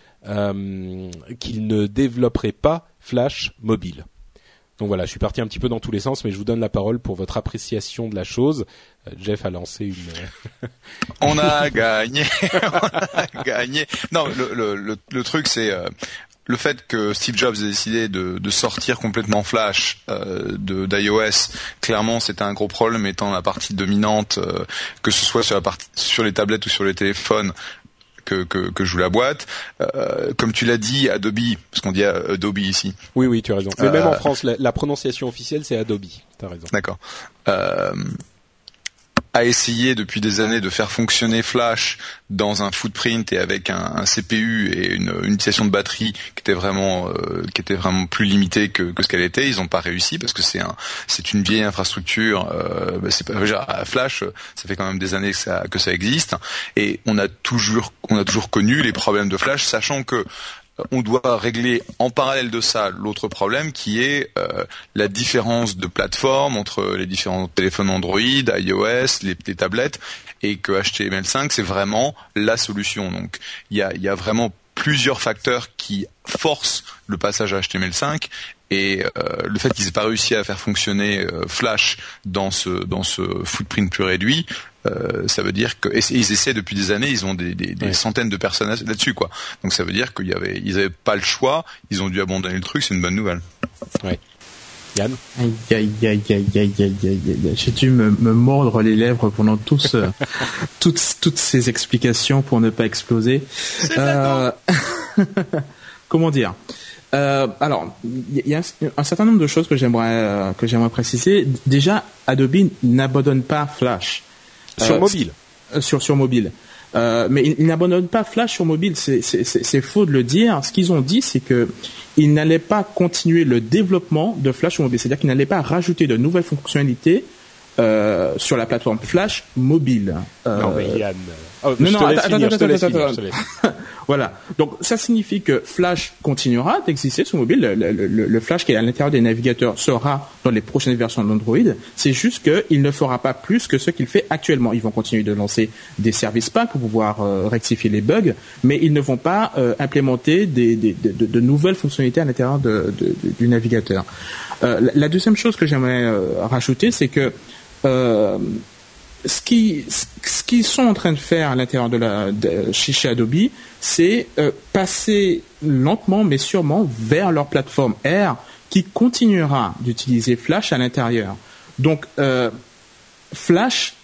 Speaker 1: qu'il ne développerait pas Flash mobile. Donc voilà, je suis parti un petit peu dans tous les sens, mais je vous donne la parole pour votre appréciation de la chose. Jeff a lancé une.
Speaker 3: on a gagné, on a gagné. Non, le, le, le, truc c'est euh, le fait que Steve Jobs ait décidé de, de sortir complètement Flash euh, d'iOS. Clairement, c'était un gros problème étant la partie dominante, euh, que ce soit sur la partie sur les tablettes ou sur les téléphones. Que, que, que, joue la boîte. Euh, comme tu l'as dit, Adobe, parce qu'on dit Adobe ici.
Speaker 1: Oui, oui, tu as raison. Mais même en France, la, la prononciation officielle, c'est Adobe. Tu as raison.
Speaker 3: D'accord. Euh, a essayé depuis des années de faire fonctionner Flash dans un footprint et avec un, CPU et une, utilisation de batterie qui était vraiment euh, qui était vraiment plus limitée que, ce qu'elle était. Ils n'ont pas réussi parce que c'est un c'est une vieille infrastructure. Euh, bah, c'est pas Flash, ça fait quand même des années que ça, que ça existe et on a toujours on a toujours connu les problèmes de Flash, sachant que on doit régler en parallèle de ça l'autre problème qui est euh, la différence de plateforme entre les différents téléphones Android, iOS, les, tablettes, et que HTML5 c'est vraiment la solution. Donc il y a, y a vraiment plusieurs facteurs qui forcent le passage à HTML5 et euh, le fait qu'ils aient pas réussi à faire fonctionner euh, Flash dans ce dans ce footprint plus réduit, euh, ça veut dire que ils essaient depuis des années, ils ont des, centaines de personnes là-dessus quoi. Donc ça veut dire qu'il y avait ils avaient pas le choix, ils ont dû abandonner le truc, c'est une bonne nouvelle.
Speaker 1: Ouais. Yann?
Speaker 2: Aïe aïe aïe aïe aïe aïe aïe J'ai dû me, mordre les lèvres pendant tous, toutes, toutes ces explications pour ne pas exploser.
Speaker 3: Euh...
Speaker 2: Comment dire? Euh, alors, il y a un, certain nombre de choses que j'aimerais euh, que j'aimerais préciser. Déjà, Adobe n'abandonne pas Flash
Speaker 1: sur euh, mobile.
Speaker 2: Sur sur mobile. mais ils, n'abandonnent pas Flash sur mobile. C'est faux de le dire. Ce qu'ils ont dit, c'est que ils n'allaient pas continuer le développement de Flash sur mobile. C'est-à-dire qu'ils n'allaient pas rajouter de nouvelles fonctionnalités euh, sur la plateforme Flash mobile.
Speaker 1: Euh, non mais Yann. Oh,
Speaker 2: non, non, attends, attends, attends, attends, Voilà. Donc ça signifie que Flash continuera d'exister sur mobile. Le, Flash qui est à l'intérieur des navigateurs sera dans les prochaines versions d'Android. C'est juste qu'il ne fera pas plus que ce qu'il fait actuellement. Ils vont continuer de lancer des services packs pour pouvoir euh, rectifier les bugs, mais ils ne vont pas euh, implémenter de, nouvelles fonctionnalités à l'intérieur du navigateur. Euh, la deuxième chose que j'aimerais rajouter, c'est que ce qui ce qu'ils sont en train de faire à l'intérieur de la chez, Adobe, c'est euh, passer lentement mais sûrement vers leur plateforme R qui continuera d'utiliser Flash à l'intérieur. Donc euh, Flash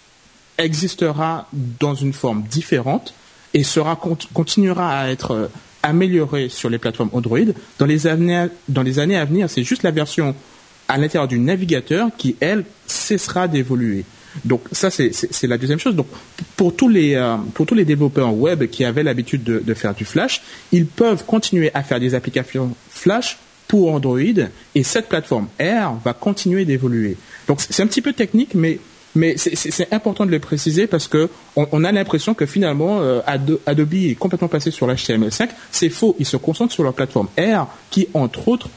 Speaker 2: existera dans une forme différente et continuera à être euh, amélioré sur les plateformes Android dans les années à venir. C'est juste la version à l'intérieur du navigateur qui elle cessera d'évoluer. Donc ça c'est la deuxième chose. Donc pour tous les euh, développeurs web qui avaient l'habitude de, faire du Flash, ils peuvent continuer à faire des applications Flash pour Android et cette plateforme R va continuer d'évoluer. Donc c'est un petit peu technique, mais c'est important de le préciser parce que on, on a l'impression que finalement euh, Adobe est complètement passé sur l'HTML5. C'est faux. Ils se concentrent sur leur plateforme R qui, entre autres,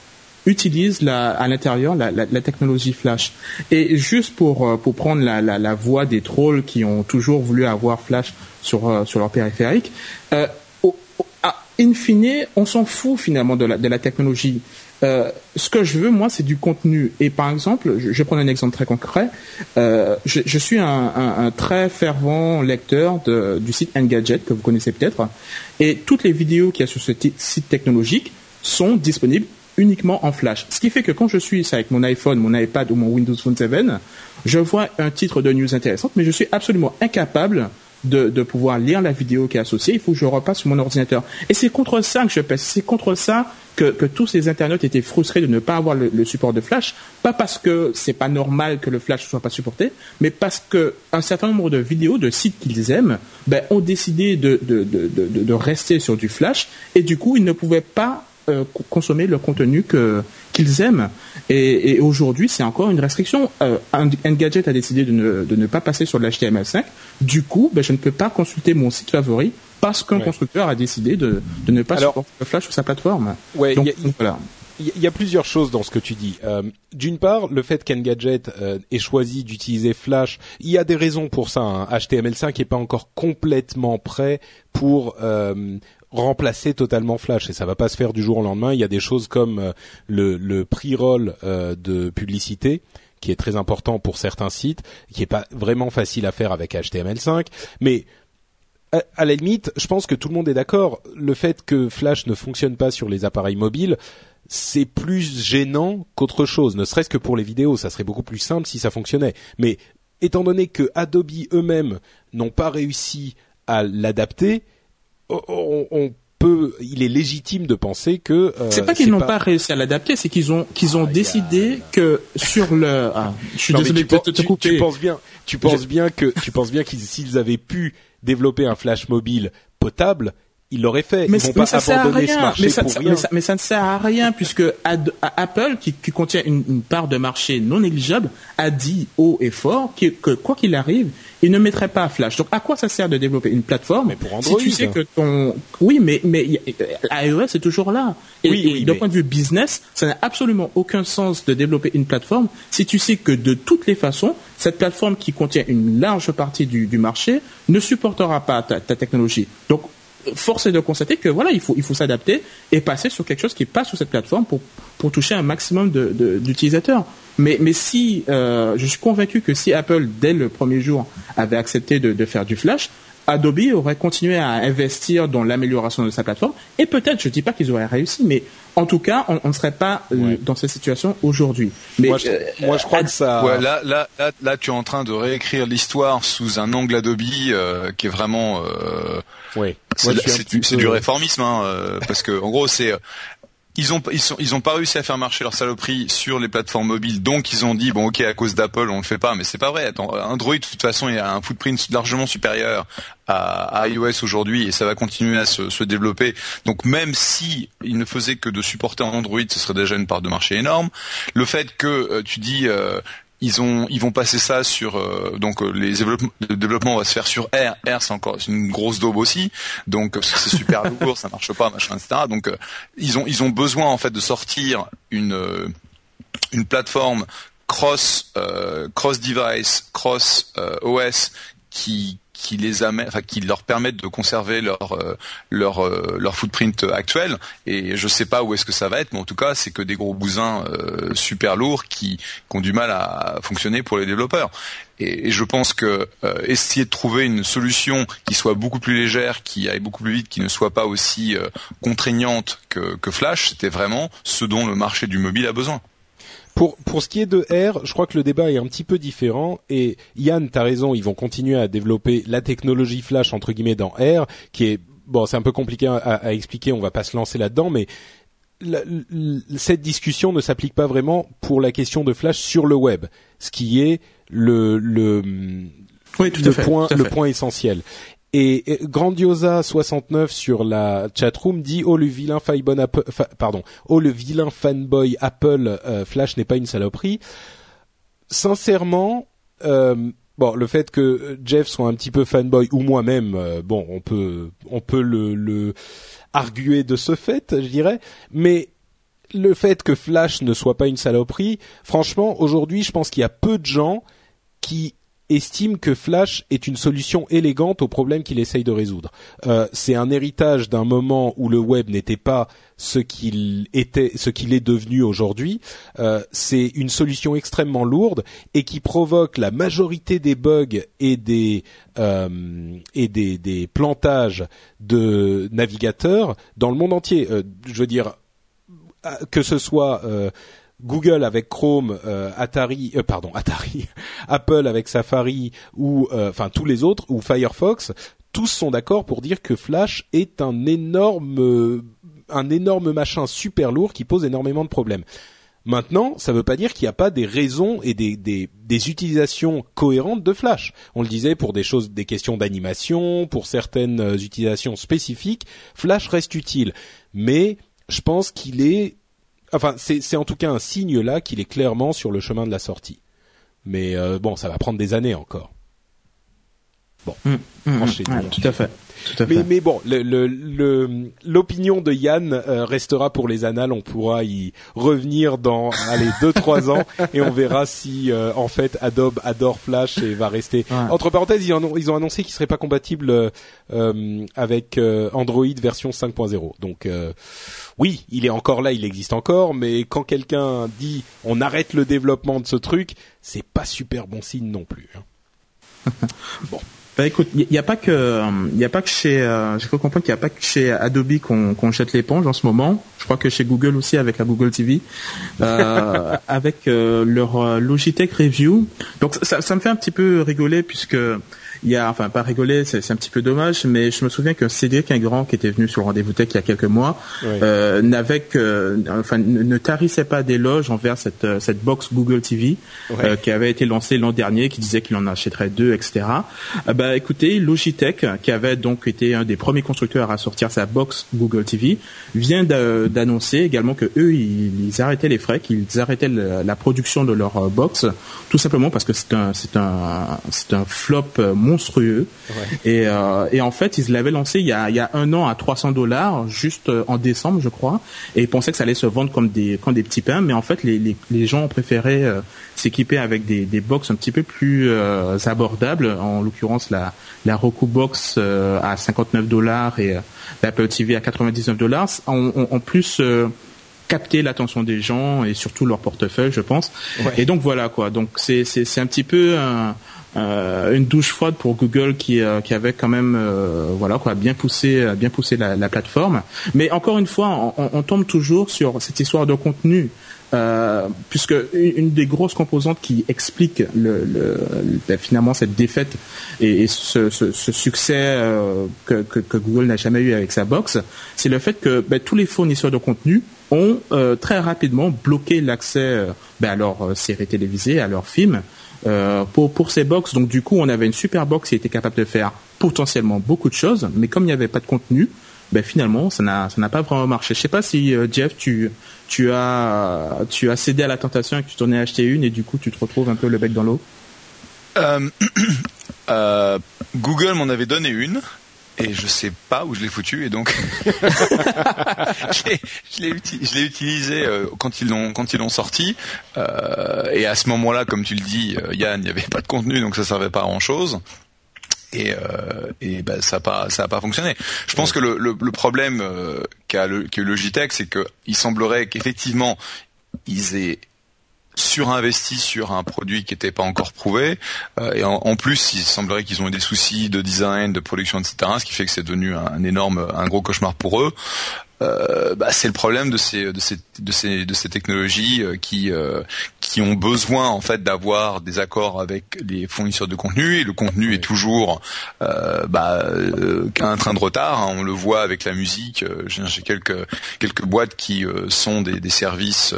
Speaker 2: utilise à l'intérieur la, technologie Flash. Et juste pour, euh, pour prendre la, la, voix des trolls qui ont toujours voulu avoir Flash sur, euh, sur leur périphérique, euh, in fine, on s'en fout finalement de la, de la technologie. Euh, ce que je veux, moi, c'est du contenu. Et par exemple, je, je prendre un exemple très concret. Euh, je, je, suis un, un, un, très fervent lecteur de, du site Engadget, que vous connaissez peut-être. Et toutes les vidéos qu'il y a sur ce site technologique sont disponibles uniquement en flash. Ce qui fait que quand je suis avec mon iPhone, mon iPad ou mon Windows Phone 7, je vois un titre de news intéressante, mais je suis absolument incapable de, de, pouvoir lire la vidéo qui est associée. Il faut que je repasse sur mon ordinateur. Et c'est contre ça que je pèse. C'est contre ça que, que, tous ces internautes étaient frustrés de ne pas avoir le, support de Flash. Pas parce que c'est pas normal que le Flash ne soit pas supporté, mais parce que un certain nombre de vidéos, de sites qu'ils aiment, ben, ont décidé de, de, de, de, rester sur du Flash. Et du coup, ils ne pouvaient pas euh, consommer le contenu que qu'ils aiment. Et, aujourd'hui, c'est encore une restriction. Euh, Engadget a décidé de ne, de ne pas passer sur l'HTML5. Du coup, ben, je ne peux pas consulter mon site favori parce qu'un constructeur a décidé de, de ne pas supporter le Flash sur sa plateforme.
Speaker 1: Ouais, Donc, voilà. Il y a plusieurs choses dans ce que tu dis. Euh, D'une part, le fait qu'Engadget euh, ait choisi d'utiliser Flash, il y a des raisons pour ça. Hein. HTML5 n'est pas encore complètement prêt pour euh, remplacer totalement Flash et ça va pas se faire du jour au lendemain. Il y a des choses comme euh, le, le pre-roll euh, de publicité qui est très important pour certains sites, qui est pas vraiment facile à faire avec HTML5, mais à, la limite, je pense que tout le monde est d'accord. Le fait que Flash ne fonctionne pas sur les appareils mobiles, c'est plus gênant qu'autre chose. Ne serait-ce que pour les vidéos, ça serait beaucoup plus simple si ça fonctionnait. Mais étant donné que Adobe eux-mêmes n'ont pas réussi à l'adapter, on, peut, il est légitime de penser que.
Speaker 2: Euh, c'est pas qu'ils n'ont pas... réussi à l'adapter, c'est qu'ils ont qu'ils ont ah, décidé que sur le. Ah,
Speaker 1: je suis désolé de te, couper. Tu penses bien, tu penses bien que tu penses bien qu'ils s'ils avaient pu développer un flash mobile potable, ils l'auraient fait.
Speaker 2: Mais, Ils vont pas abandonner ce marché mais ça, pour rien. Mais ça, ne sert à rien puisque Apple, qui, contient une, part de marché non négligeable, a dit haut et fort que, quoi qu'il arrive, il ne mettrait pas Flash. Donc à quoi ça sert de développer une plateforme
Speaker 1: Mais pour Android.
Speaker 2: Si tu sais que ton, oui, mais mais iOS est toujours là. Et, oui, d'un point de vue business, ça n'a absolument aucun sens de développer une plateforme si tu sais que de toutes les façons, cette plateforme qui contient une large partie du, marché ne supportera pas ta, ta technologie. Donc force est de constater que voilà, il faut, il faut s'adapter et passer sur quelque chose qui passe sur cette plateforme pour, pour toucher un maximum d'utilisateurs. Mais, mais si, euh, je suis convaincu que si Apple, dès le premier jour, avait accepté de, de faire du Flash, Adobe aurait continué à investir dans l'amélioration de sa plateforme et peut-être, je ne dis pas qu'ils auraient réussi, mais en tout cas, on ne serait pas euh, dans cette situation aujourd'hui.
Speaker 1: Mais moi, je, euh, moi, je crois que ça.
Speaker 3: Ouais, là, là, là, là, tu es en train de réécrire l'histoire sous un angle Adobe euh, qui est vraiment. Euh,
Speaker 1: oui.
Speaker 3: C'est du réformisme, hein, parce que en gros, c'est ils ont ils ils ont pas réussi à faire marcher leur saloperie sur les plateformes mobiles. Donc ils ont dit bon ok à cause d'Apple on le fait pas. Mais c'est pas vrai. Android de toute façon il a un footprint largement supérieur à, iOS aujourd'hui et ça va continuer à se, développer. Donc même si ne faisait que de supporter Android ce serait déjà une part de marché énorme. Le fait que euh, tu dis euh, ils ont, ils vont passer ça sur euh, donc euh, les développements, le développement va se faire sur R. R c'est encore une grosse daube aussi, donc c'est super lourd, ça marche pas, machin, etc. Donc ils ont, ils ont besoin en fait de sortir une une plateforme cross cross device, cross OS qui qui les enfin qui leur permettent de conserver leur euh, leur euh, leur footprint actuel. Et je sais pas où est-ce que ça va être, mais en tout cas, c'est que des gros bousins euh, super lourds qui, qui, ont du mal à fonctionner pour les développeurs. Et, je pense que essayer de trouver une solution qui soit beaucoup plus légère, qui aille beaucoup plus vite, qui ne soit pas aussi contraignante que Flash, c'était vraiment ce dont le marché du mobile a besoin.
Speaker 1: Pour, pour ce qui est de R, je crois que le débat est un petit peu différent et Yann, t'as raison, ils vont continuer à développer la technologie Flash entre guillemets dans R, qui est bon, c'est un peu compliqué à, à, expliquer, on va pas se lancer là-dedans, mais cette discussion ne s'applique pas vraiment pour la question de Flash sur le web, ce qui est le le,
Speaker 2: oui, tout le
Speaker 1: point le point essentiel. Et Grandiosa 69 sur la chatroom dit oh le vilain Apple, pardon oh le vilain fanboy Apple euh, Flash n'est pas une saloperie. Sincèrement, euh, bon le fait que Jeff soit un petit peu fanboy ou moi-même, euh, bon on peut on peut le, le arguer de ce fait, je dirais, mais le fait que Flash ne soit pas une saloperie, franchement aujourd'hui je pense qu'il y a peu de gens qui estime que Flash est une solution élégante au problème qu'il essaye de résoudre. Euh, c'est un héritage d'un moment où le web n'était pas ce qu'il est devenu aujourd'hui. Euh, c'est une solution extrêmement lourde et qui provoque la majorité des bugs et des euh, plantages de navigateurs dans le monde entier. je veux dire que ce soit Google avec Chrome, euh, Atari, euh, pardon, Atari, Apple avec Safari ou euh, enfin tous les autres ou Firefox, tous sont d'accord pour dire que Flash est un énorme un énorme machin super lourd qui pose énormément de problèmes. Maintenant, ça ne veut pas dire qu'il n'y a pas des raisons et des, des, des, utilisations cohérentes de Flash. On le disait pour des choses, des questions d'animation, pour certaines utilisations spécifiques, Flash reste utile. Mais je pense qu'il est enfin, c'est en tout cas un signe là qu'il est clairement sur le chemin de la sortie. Mais euh, bon, ça va prendre des années encore.
Speaker 2: Bon, mmh, mmh, tout à fait.
Speaker 1: Mais, mais, bon, l'opinion de Yann euh, restera pour les annales. On pourra y revenir dans allez deux trois ans et on verra si euh, en fait Adobe adore Flash et va rester. Entre parenthèses, ils, ont, ils ont annoncé qu'il serait pas compatible euh, avec Android version 5.0. Donc oui, il est encore là, il existe encore, mais quand quelqu'un dit on arrête le développement de ce truc, c'est pas super bon signe non plus. Hein.
Speaker 2: bon. Bah écoute, il n'y a pas que, il y a pas que chez, euh, j'ai cru comprendre qu'il n'y a pas que chez Adobe qu'on qu'on jette l'éponge en ce moment. Je crois que chez Google aussi avec la Google TV, euh, avec euh, leur euh, Logitech Review. Donc ça, ça me fait un petit peu rigoler puisque il y a, enfin pas rigoler, c'est un petit peu dommage, mais je me souviens que Cédric Ingrand, qui était venu sur le rendez-vous tech il y a quelques mois, euh, n'avait que, enfin ne tarissait pas d'éloges envers cette euh, cette box Google TV euh, qui avait été lancée l'an dernier, qui disait qu'il en achèterait deux, etc. Euh, bah écoutez, Logitech, qui avait donc été un des premiers constructeurs à sortir sa box Google TV, vient d'annoncer également que eux ils, ils, arrêtaient les frais, qu'ils arrêtaient la production de leur box, tout simplement parce que c'est un c'est un c'est un flop monstrueux. Et, euh, et en fait, ils l'avaient lancé il y, a, il y a un an à 300 dollars, juste euh, en décembre, je crois. Et ils pensaient que ça allait se vendre comme des, comme des petits pains. Mais en fait, les, les, les gens ont préféré euh, s'équiper avec des, des box un petit peu plus euh, abordables. En l'occurrence, la, la Roku Box à 59 dollars et l'Apple TV à 99 dollars. En, en, plus capter l'attention des gens et surtout leur portefeuille, je pense. Et donc voilà quoi. Donc c'est c'est c'est un petit peu un, euh, une douche froide pour Google qui, euh, qui avait quand même euh, voilà quoi bien poussé bien poussé la, la, plateforme. Mais encore une fois, on, on, tombe toujours sur cette histoire de contenu. Euh, puisque une, des grosses composantes qui explique le, le, ben, finalement cette défaite et, ce, ce, ce, succès que, que, que, Google n'a jamais eu avec sa box, c'est le fait que ben, tous les fournisseurs de contenu ont très rapidement bloqué l'accès ben, à leurs séries télévisées, à leurs films, euh, pour, pour ces box. Donc du coup, on avait une super box qui était capable de faire potentiellement beaucoup de choses, mais comme il n'y avait pas de contenu, ben finalement ça n'a ça n'a pas vraiment marché. Je sais pas si Jeff tu tu as tu as cédé à la tentation et que tu t'en es acheté une et du coup tu te retrouves un peu le bec dans l'eau.
Speaker 3: Google m'en avait donné une et je sais pas où je l'ai foutu et donc je l'ai utilisé euh, quand ils l'ont quand ils l'ont sorti. Euh, et à ce moment-là comme tu le dis euh, Yann il n'y avait pas de contenu donc ça servait pas à grand chose et, et ben, ça n'a pas ça a pas fonctionné. Je pense que le, le, le problème qu'a le, qu Logitech, c'est qu'il semblerait qu'effectivement ils aient surinvesti sur un produit qui n'était pas encore prouvé euh, et en, plus il semblerait qu'ils ont eu des soucis de design, de production, etc. Ce qui fait que c'est devenu un, énorme, un gros cauchemar pour eux. Euh, bah, c'est le problème de ces de ces de ces de ces technologies euh, qui euh, qui ont besoin en fait d'avoir des accords avec les fournisseurs de contenu et le contenu est toujours bah, un train de retard. Hein. on le voit avec la musique. J'ai quelques quelques boîtes qui sont des, des services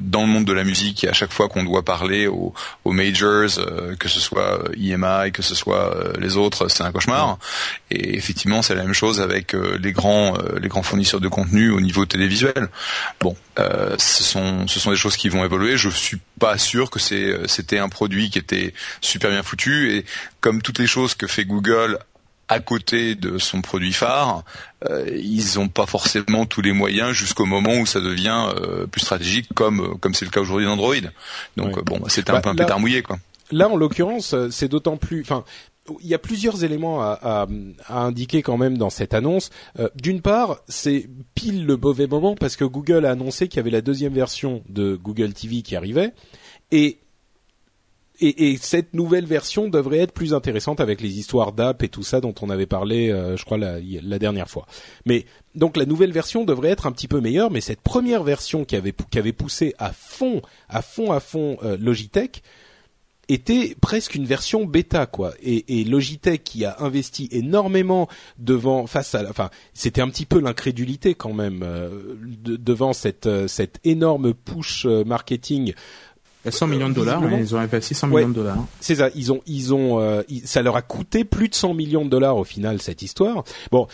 Speaker 3: dans le monde de la musique et à chaque fois qu'on doit parler aux, aux majors, que ce soit EMI, que ce soit les autres, c'est un cauchemar. Et effectivement, c'est la même chose avec les grands les grands fournisseurs de contenu au niveau télévisuel. Bon, euh, ce sont ce sont des choses qui vont évoluer. Je suis pas sûr que c'est c'était un produit qui était super bien foutu et comme toutes les choses que fait Google à côté de son produit phare, euh, ils n'ont pas forcément tous les moyens jusqu'au moment où ça devient euh, plus stratégique, comme comme c'est le cas aujourd'hui d'Android. Donc bon, c'était un bah, peu un pétard mouillé quoi.
Speaker 1: Là, en l'occurrence, c'est d'autant plus. Enfin, il y a plusieurs éléments à, indiquer quand même dans cette annonce. Euh, d'une part, c'est pile le mauvais moment parce que Google a annoncé qu'il y avait la deuxième version de Google TV qui arrivait et et, cette nouvelle version devrait être plus intéressante avec les histoires d'app et tout ça dont on avait parlé, euh, je crois la, dernière fois. Mais donc la nouvelle version devrait être un petit peu meilleure, mais cette première version qui avait qui avait poussé à fond, à fond, à fond euh, Logitech, était presque une version bêta quoi. Et, et, Logitech qui a investi énormément devant face à enfin c'était un petit peu l'incrédulité quand même euh, devant cette euh, cette énorme push euh, marketing.
Speaker 2: 100 millions de dollars, hein, ils ont investi 100 millions de dollars.
Speaker 1: C'est ça, ils ont, ils ont, ça leur a coûté plus de 100 millions de dollars au final cette histoire. Bon,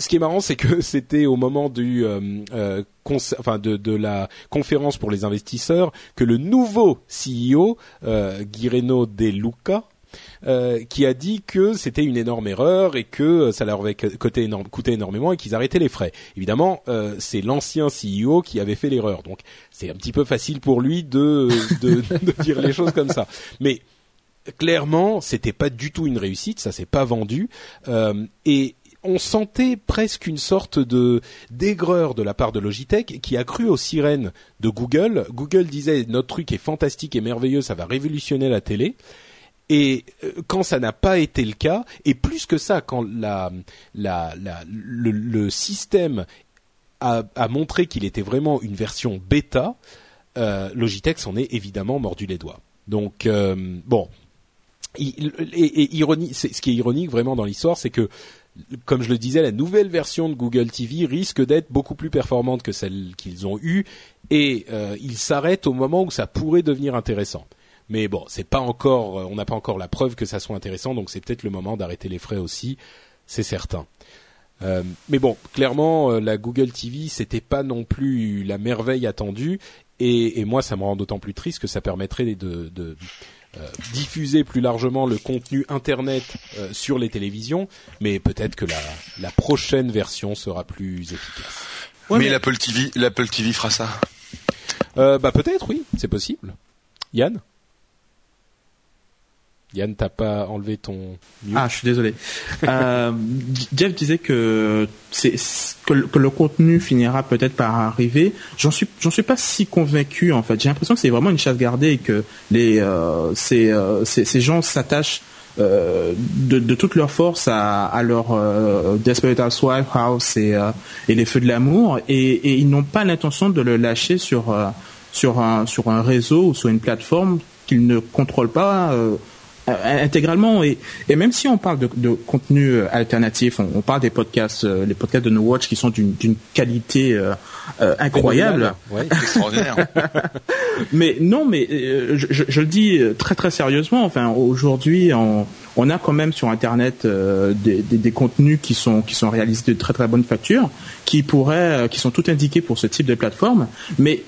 Speaker 1: ce qui est marrant, c'est que c'était au moment euh, euh de, la conférence pour les investisseurs que le nouveau CEO, euh, Guireno De Luca, euh, qui a dit que c'était une énorme erreur et que ça leur avait coûté, énorme, coûté énormément et qu'ils arrêtaient les frais. Évidemment, c'est l'ancien CEO qui avait fait l'erreur, donc c'est un petit peu facile pour lui de, dire les choses comme ça. Mais clairement, c'était pas du tout une réussite, ça s'est pas vendu. Et on sentait presque une sorte de d'aigreur de la part de Logitech qui a cru aux sirènes de Google. Google disait notre truc est fantastique et merveilleux, ça va révolutionner la télé. Et euh, quand ça n'a pas été le cas, et plus que ça, quand la, la, le, système a, montré qu'il était vraiment une version bêta, euh, Logitech s'en est évidemment mordu les doigts. Donc euh, bon, et, et, ironie, ce qui est ironique vraiment dans l'histoire, c'est que comme je le disais, la nouvelle version de Google TV risque d'être beaucoup plus performante que celle qu'ils ont eue et euh, ils s'arrêtent au moment où ça pourrait devenir intéressant. Mais bon, c'est pas encore, euh, on n'a pas encore la preuve que ça soit intéressant, donc c'est peut-être le moment d'arrêter les frais aussi, c'est certain. Euh, mais bon, clairement, la Google TV, c'était pas non plus la merveille attendue, et, moi, ça me rend d'autant plus triste que ça permettrait de, diffuser plus largement le contenu internet euh, sur les télévisions, mais peut-être que la, la, prochaine version sera plus efficace.
Speaker 3: mais, l'Apple TV, l'Apple TV fera ça.
Speaker 1: Euh, bah peut-être, oui, c'est possible. Yann? Yann, t'as pas enlevé ton
Speaker 2: Ah, je suis désolé. euh, Jeff disait que c'est que, le contenu finira peut-être par arriver. J'en suis j'en suis pas si convaincu en fait. J'ai l'impression que c'est vraiment une chasse gardée et que les euh, ces, euh, ces, gens s'attachent euh, de, de toute leur force à, à leur Desperate Housewives House et, et les Feux de l'amour et, et ils n'ont pas l'intention de le lâcher sur sur un sur un réseau ou sur une plateforme qu'ils ne contrôlent pas intégralement et, et même si on parle de, de contenu euh, alternatif, on, parle des podcasts, euh, les podcasts de No Watch qui sont d'une qualité incroyable.
Speaker 3: Ouais, extraordinaire.
Speaker 2: mais non, mais je, je, le dis très très sérieusement. Enfin, aujourd'hui, on, on a quand même sur Internet euh, des, des, des, contenus qui sont qui sont réalisés de très très bonne facture, qui pourraient, euh, qui sont tout indiqués pour ce type de plateforme. Mais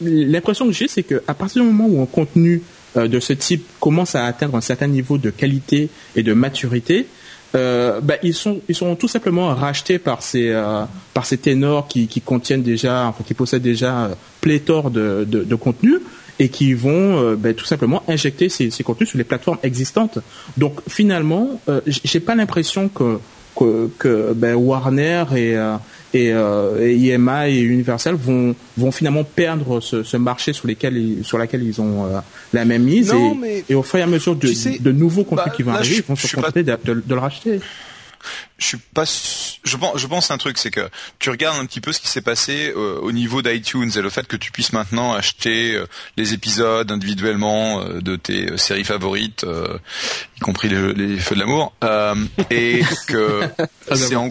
Speaker 2: l'impression que j'ai, c'est qu'à partir du moment où un contenu de ce type commence à atteindre un certain niveau de qualité et de maturité, euh, bah, ils sont ils sont tout simplement rachetés par ces euh, par ces ténors qui, qui contiennent déjà enfin qui possèdent déjà pléthore de, de, de contenus et qui vont euh, ben, tout simplement injecter ces, ces, contenus sur les plateformes existantes. Donc finalement, euh, j'ai pas l'impression que que, que ben, Warner et euh, et, euh, et, IMA et Universal vont vont finalement perdre ce, ce marché sur lesquels ils, sur laquelle ils ont euh, la même mise. Et, mais et, au fur et à mesure de, sais, de nouveaux contenus bah, qui vont arriver, ils vont se contenter pas... de, de, de, le racheter.
Speaker 3: Je suis pas je pense je pense un truc c'est que tu regardes un petit peu ce qui s'est passé euh, au niveau d'iTunes et le fait que tu puisses maintenant acheter euh, les épisodes individuellement euh, de tes euh, séries favorites euh, y compris les, les feux de l'amour et que c'est en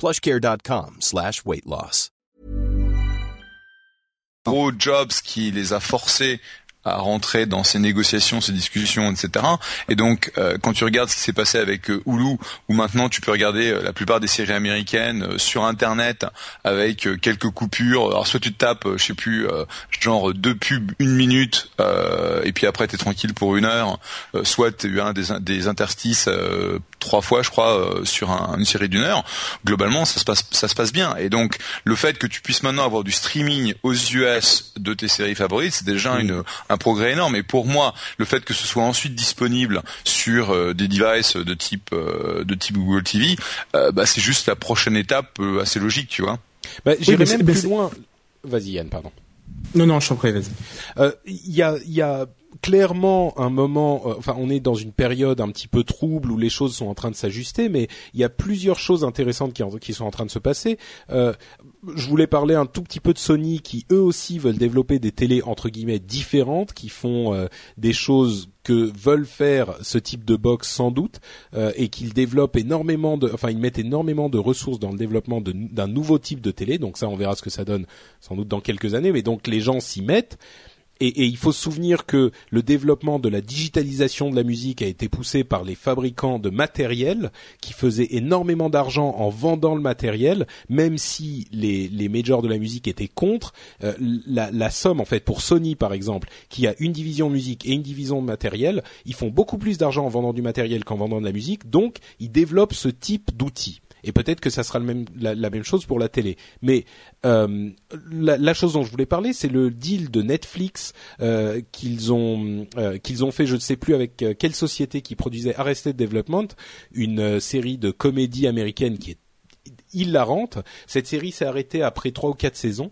Speaker 4: plushcare.com slash weight loss.
Speaker 3: Gros Jobs qui les a forcés à rentrer dans ces négociations, ces discussions, etc. Et donc, euh, quand tu regardes ce qui s'est passé avec euh, Hulu, où maintenant tu peux regarder euh, la plupart des séries américaines euh, sur Internet avec quelques coupures. Alors soit tu te tapes, je sais plus, genre deux pubs, une minute, et puis après tu es tranquille pour une heure. soit tu as un des interstices trois fois, je crois, sur un, une série d'une heure. Globalement, ça se passe, ça se passe bien. Et donc, le fait que tu puisses maintenant avoir du streaming aux US de tes séries favorites, c'est déjà mmh. une un progrès énorme. Et pour moi, le fait que ce soit ensuite disponible sur euh, des devices de type euh, de type Google TV, euh, bah, c'est juste la prochaine étape euh, assez logique, tu vois.
Speaker 1: Bah, J'irais oui, même plus loin. Vas-y Yann, pardon.
Speaker 2: Non, non, je t'en prie, vas-y.
Speaker 1: Il y a, y a clairement un moment, euh, on est dans une période un petit peu trouble où les choses sont en train de s'ajuster, mais il y a plusieurs choses intéressantes qui, sont en train de se passer. Euh, je voulais parler un tout petit peu de Sony qui eux aussi veulent développer des télés entre guillemets différentes, qui font euh, des choses que veulent faire ce type de box sans doute euh, et qu'ils développent énormément enfin ils mettent énormément de ressources dans le développement d'un nouveau type de télé. Donc ça, on verra ce que ça donne sans doute dans quelques années. Mais donc les gens s'y mettent. Et, il faut se souvenir que le développement de la digitalisation de la musique a été poussé par les fabricants de matériel qui faisaient énormément d'argent en vendant le matériel, même si les, majors de la musique étaient contre. Euh, la, la, somme, en fait, pour Sony par exemple, qui a une division musique et une division de matériel, ils font beaucoup plus d'argent en vendant du matériel qu'en vendant de la musique, donc ils développent ce type d'outils. Et peut-être que ça sera la, même chose pour la télé. Mais euh, la, chose dont je voulais parler, c'est le deal de Netflix euh, qu'ils ont euh, qu'ils ont fait, je ne sais plus avec quelle société qui produisait Arrested Development, une série de comédie américaine qui est hilarante. Cette série s'est arrêtée après trois ou quatre saisons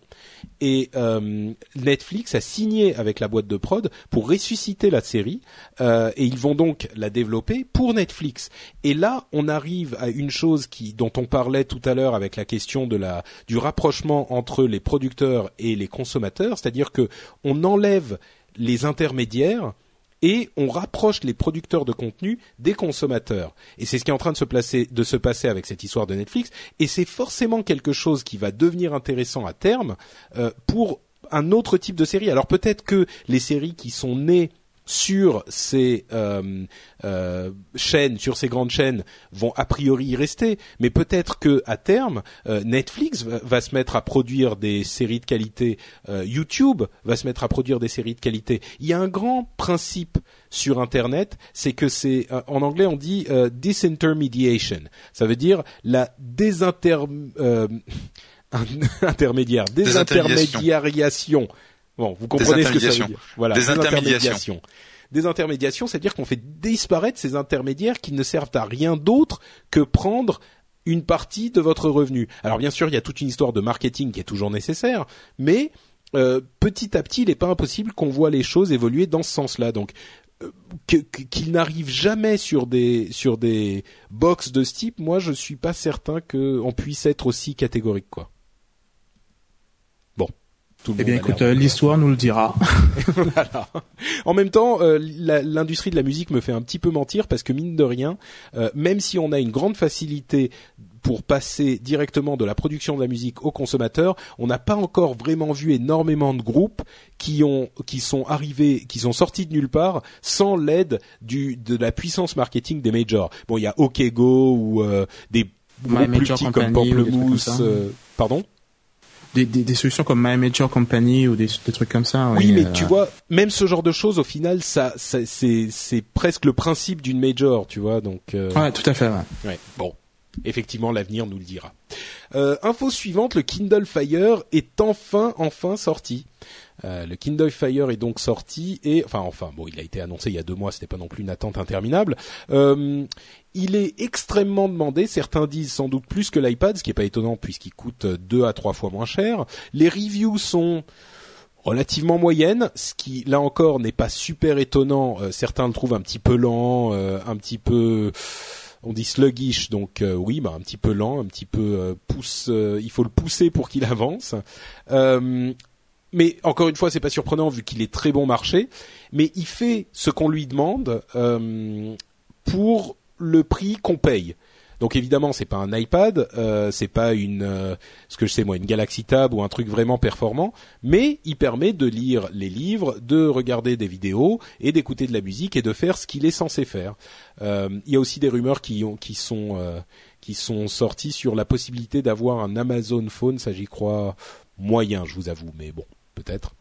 Speaker 1: et euh, Netflix a signé avec la boîte de prod pour ressusciter la série euh, et ils vont donc la développer pour Netflix. Et là, on arrive à une chose qui dont on parlait tout à l'heure avec la question de la du rapprochement entre les producteurs et les consommateurs, c'est-à-dire que on enlève les intermédiaires et on rapproche les producteurs de contenu des consommateurs. Et c'est ce qui est en train de se, passer avec cette histoire de Netflix. Et c'est forcément quelque chose qui va devenir intéressant à terme euh, pour un autre type de série. Alors peut-être que les séries qui sont nées sur ces euh, euh, chaînes, sur ces grandes chaînes, vont a priori y rester. Mais peut-être que à terme, euh, Netflix va, va, se mettre à produire des séries de qualité, euh, YouTube va se mettre à produire des séries de qualité. Il y a un grand principe sur Internet, c'est que c'est en anglais on dit disintermediation. Ça veut dire la désinter intermédiaire, désintermédiation. Bon, vous comprenez ce que ça veut dire.
Speaker 3: Voilà, désintermédiation.
Speaker 1: Désintermédiation, c'est-à-dire qu'on fait disparaître ces intermédiaires qui ne servent à rien d'autre que prendre une partie de votre revenu. Alors bien sûr, il y a toute une histoire de marketing qui est toujours nécessaire, mais euh, petit à petit, il n'est pas impossible qu'on voit les choses évoluer dans ce sens-là. Donc euh, qu'il n'arrive jamais sur des sur des box de ce type, moi je suis pas certain qu'on puisse être aussi catégorique quoi.
Speaker 2: Eh bien, écoute, euh, l'histoire nous le dira.
Speaker 1: voilà. En même temps, euh, l'industrie de la musique me fait un petit peu mentir parce que mine de rien, euh, même si on a une grande facilité pour passer directement de la production de la musique aux consommateurs, on n'a pas encore vraiment vu énormément de groupes qui ont qui sont arrivés, qui sont sortis de nulle part sans l'aide du de la puissance marketing des majors. Bon, il y a OKGo ou des groupes plus petits comme Pamplemousse. pardon?
Speaker 2: Des, des, des, solutions comme My Major Company ou des, des trucs comme ça.
Speaker 1: Oui, mais euh, tu vois, même ce genre de choses, au final, ça, ça c'est, c'est presque le principe d'une major, tu vois. Donc.
Speaker 2: Euh... Ouais, tout à fait. Ouais.
Speaker 1: ouais. Bon, effectivement, l'avenir nous le dira. Euh, info suivante, le Kindle Fire est enfin, enfin sorti. Euh, le Kindle Fire est donc sorti et enfin enfin bon il a été annoncé il y a deux mois c'était pas non plus une attente interminable. Euh, il est extrêmement demandé. Certains disent sans doute plus que l'iPad, ce qui est pas étonnant puisqu'il coûte deux à trois fois moins cher. Les reviews sont relativement moyennes, ce qui là encore n'est pas super étonnant. Euh, certains le trouvent un petit peu lent, euh, un petit peu on dit sluggish, donc euh, oui, bah, un petit peu lent, un petit peu pousse. il faut le pousser pour qu'il avance mais encore une fois, c'est pas surprenant vu qu'il est très bon marché. Mais il fait ce qu'on lui demande euh, pour le prix qu'on paye. Donc évidemment, c'est pas un iPad, euh, c'est pas une, euh, ce que je sais moi, une Galaxy Tab ou un truc vraiment performant, mais il permet de lire les livres, de regarder des vidéos et d'écouter de la musique et de faire ce qu'il est censé faire. Euh, il y a aussi des rumeurs qui, ont, qui sont euh, qui sont sorties sur la possibilité d'avoir un Amazon Phone, ça j'y crois moyen, je vous avoue, mais bon peut-être.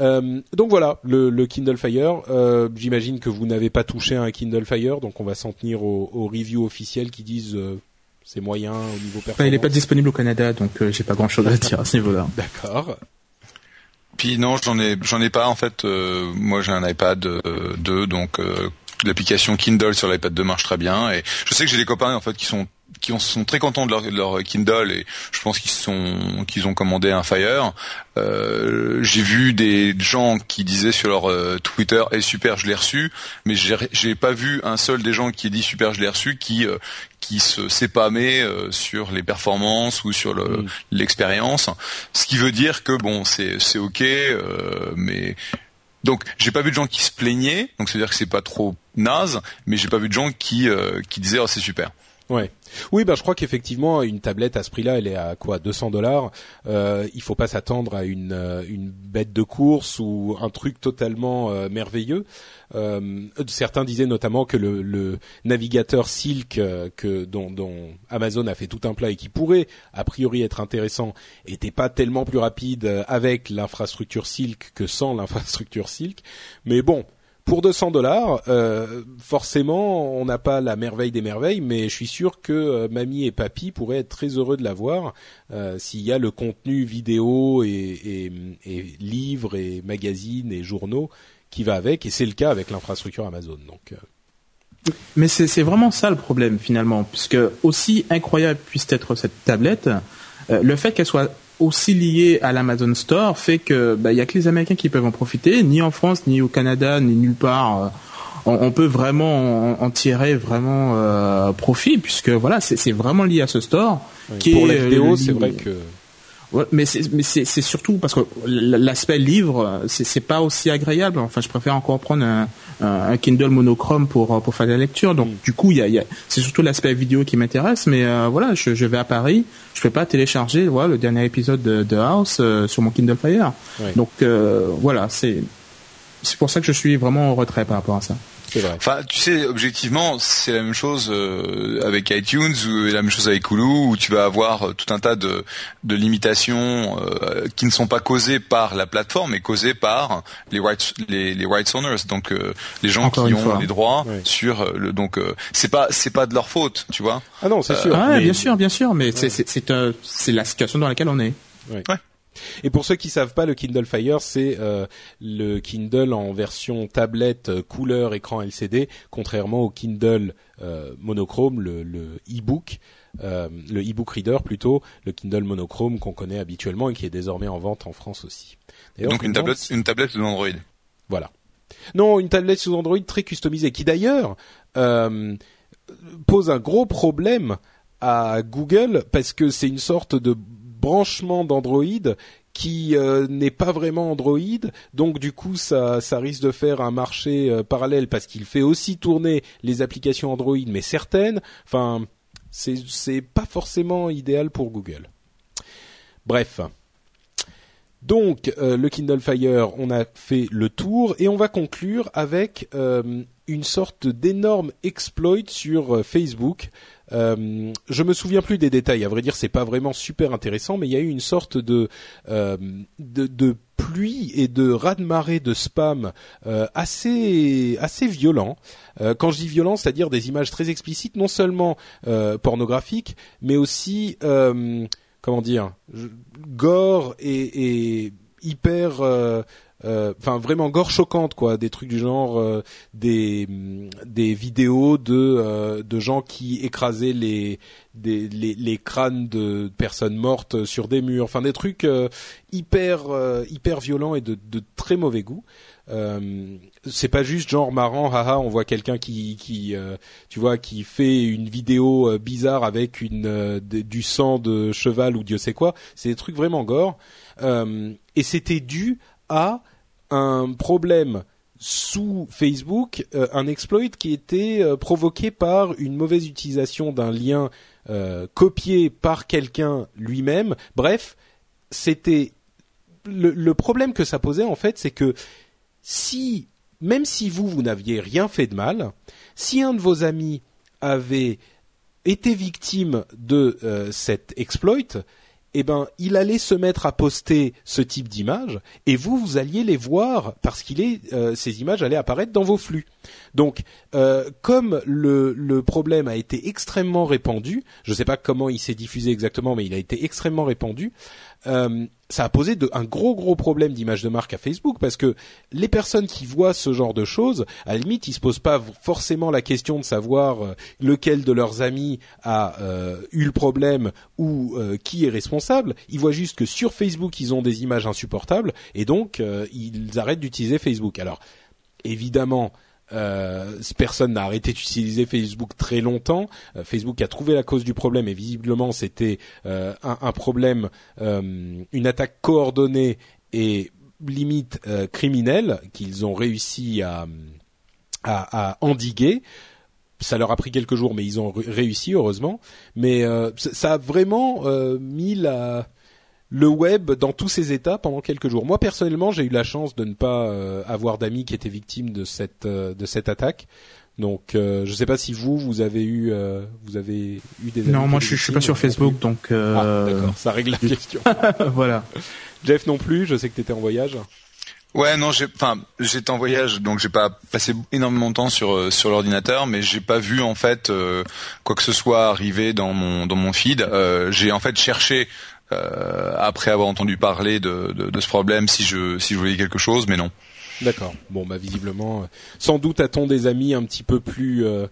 Speaker 1: Euh, donc voilà, le, le Kindle Fire. Euh, J'imagine que vous n'avez pas touché à un Kindle Fire, donc on va s'en tenir aux, aux reviews officielles qui disent euh, c'est moyen au niveau performance.
Speaker 2: il n'est pas disponible au Canada, donc euh, j'ai pas grand-chose à dire à ce niveau-là.
Speaker 1: D'accord.
Speaker 3: Puis non, j'en ai j'en ai pas en fait. Euh, moi j'ai un iPad 2, donc l'application Kindle sur l'iPad 2 marche très bien. Et je sais que j'ai des copains en fait qui sont qui sont très contents de leur, Kindle et je pense qu'ils sont qu'ils ont commandé un Fire. Euh, j'ai vu des gens qui disaient sur leur euh, Twitter "et eh, super, je l'ai reçu", mais j'ai pas vu un seul des gens qui ait dit "super, je l'ai reçu" qui euh, qui se s'épamait sur les performances ou sur mm. l'expérience. Ce qui veut dire que bon, c'est c'est ok, mais donc j'ai pas vu de gens qui se plaignaient, donc c'est à dire que c'est pas trop naze, mais j'ai pas vu de gens qui qui disaient "oh c'est super".
Speaker 1: Ouais. Oui, bah je crois qu'effectivement une tablette à ce prix-là, elle est à quoi 200 dollars. Euh, il faut pas s'attendre à une euh, une bête de course ou un truc totalement euh, merveilleux. Euh, certains disaient notamment que le, le navigateur Silk que dont, dont, Amazon a fait tout un plat et qui pourrait a priori être intéressant, était pas tellement plus rapide avec l'infrastructure Silk que sans l'infrastructure Silk. Mais bon, pour 200 dollars, euh, forcément, on n'a pas la merveille des merveilles, mais je suis sûr que euh, mamie et papy pourraient être très heureux de l'avoir euh, s'il y a le contenu vidéo et, et, livres et magazines et journaux qui va avec, et c'est le cas avec l'infrastructure Amazon. Donc. Euh.
Speaker 2: Mais c'est vraiment ça le problème finalement, puisque aussi incroyable puisse être cette tablette, le fait qu'elle soit aussi lié à l'Amazon Store fait que bah, y a que les Américains qui peuvent en profiter, ni en France, ni au Canada, ni nulle part. Euh, on, peut vraiment en, tirer vraiment euh, profit puisque voilà, c'est vraiment lié à ce store.
Speaker 1: qui pour est, la vidéo, c'est vrai que
Speaker 2: mais c'est surtout parce que l'aspect livre, c'est pas aussi agréable. Enfin, je préfère encore prendre un, un, Kindle monochrome pour pour faire la lecture. Donc, du coup, y a, y a c'est surtout l'aspect vidéo qui m'intéresse. Mais euh, voilà, je, je, vais à Paris, je peux pas télécharger voilà, le dernier épisode de, de House euh, sur mon Kindle Fire. Donc, euh, voilà, c'est pour ça que je suis vraiment en retrait par rapport à ça.
Speaker 1: C'est vrai.
Speaker 3: Enfin, tu sais, objectivement, c'est la même chose euh, avec iTunes ou la même chose avec Hulu, où tu vas avoir euh, tout un tas de, de limitations euh, qui ne sont pas causées par la plateforme, mais causées par les rights, les, les rights owners, donc euh, les gens
Speaker 2: Encore
Speaker 3: qui ont
Speaker 2: fois.
Speaker 3: les droits
Speaker 1: Ouais.
Speaker 3: sur euh, le. Donc, euh, c'est pas c'est pas de leur faute, tu vois.
Speaker 1: Ah non, c'est sûr.
Speaker 2: Ah,
Speaker 1: mais-
Speaker 2: bien sûr, bien sûr, mais c'est c'est c'est euh, c'est la situation dans laquelle on est.
Speaker 1: Et pour ceux qui savent pas, le Kindle Fire, c'est euh, le Kindle en version tablette, euh, couleur, écran LCD, contrairement au Kindle euh, monochrome, le, le e-book, euh, le e-book reader plutôt, le Kindle monochrome qu'on connaît habituellement et qui est désormais en vente en France aussi.
Speaker 3: Donc une tablette,
Speaker 1: si-
Speaker 3: une tablette sous Android.
Speaker 1: Voilà. Non, une tablette sous Android très customisée, qui d'ailleurs pose un gros problème à Google parce que c'est une sorte de branchement d'Android qui euh, n'est pas vraiment Android, donc du coup ça, risque de faire un marché euh, parallèle parce qu'il fait aussi tourner les applications Android, mais certaines. Enfin, c'est pas forcément idéal pour Google. Bref. Donc euh, le Kindle Fire, on a fait le tour et on va conclure avec une sorte d'énorme exploit sur Facebook. Euh, je me souviens plus des détails. À vrai dire, c'est pas vraiment super intéressant, mais il y a eu une sorte de euh, de, de pluie et de raz-de-marée de spam euh, assez assez violent. Euh, quand je dis violent, c'est-à-dire des images très explicites, non seulement euh, pornographiques, mais aussi euh, comment dire, gore et, et hyper, euh, euh, enfin vraiment gore choquante quoi, des trucs du genre euh, des des vidéos de euh, de gens qui écrasaient les des les, les crânes de personnes mortes sur des murs, enfin des trucs euh, hyper euh, hyper violents et de, de très mauvais goût. Euh, c'est pas juste genre marrant, haha, on voit quelqu'un qui, qui euh, tu vois, qui fait une vidéo euh, bizarre avec une euh, du sang de cheval ou Dieu sait quoi. C'est des trucs vraiment gore. Euh, et c'était dû à un problème sous Facebook, euh, un exploit qui était euh, provoqué par une mauvaise utilisation d'un lien euh, copié par quelqu'un lui-même. Bref, c'était le, problème que ça posait en fait, c'est que si même si vous vous n'aviez rien fait de mal, si un de vos amis avait été victime de cet exploit, eh ben, il allait se mettre à poster ce type d'image et vous, vous alliez les voir parce qu'il est, euh, ces images allaient apparaître dans vos flux. Donc, euh, comme le problème a été extrêmement répandu, je ne sais pas comment il s'est diffusé exactement, mais il a été extrêmement répandu. Euh, ça a posé un gros gros problème d'image de marque à Facebook parce que les personnes qui voient ce genre de choses, à la limite, ils se posent pas forcément la question de savoir euh, lequel de leurs amis a euh, eu le problème ou qui est responsable. Ils voient juste que sur Facebook, ils ont des images insupportables et donc ils arrêtent d'utiliser Facebook. Alors, évidemment. Euh, personne n'a arrêté d'utiliser Facebook très longtemps. Euh, Facebook a trouvé la cause du problème et visiblement c'était euh, un, problème, une attaque coordonnée et limite criminelle qu'ils ont réussi à, à, à endiguer. Ça leur a pris quelques jours, mais ils ont ré- réussi heureusement. Mais ça a vraiment mis la le web dans tous ses états pendant quelques jours. Moi personnellement, j'ai eu la chance de ne pas euh, avoir d'amis qui étaient victimes de cette euh, de cette attaque. Donc, euh, je ne sais pas si vous vous avez eu euh, vous avez eu des amis
Speaker 2: Non, moi je, je suis pas sur Facebook,
Speaker 1: plus
Speaker 2: donc
Speaker 1: Ah, d'accord, ça règle la question.
Speaker 2: voilà.
Speaker 1: Jeff non plus, je sais que tu étais en voyage.
Speaker 3: Ouais, non, j'ai, enfin, j'étais en voyage, donc j'ai pas passé énormément de temps sur sur l'ordinateur, mais j'ai pas vu en fait euh, quoi que ce soit arriver dans mon dans mon feed. Euh, j'ai en fait cherché euh, après avoir entendu parler de, de de ce problème si je si je voyais quelque chose, mais non.
Speaker 1: D'accord. Bon, bah visiblement, euh, sans doute a-t-on des amis un petit peu plus euh,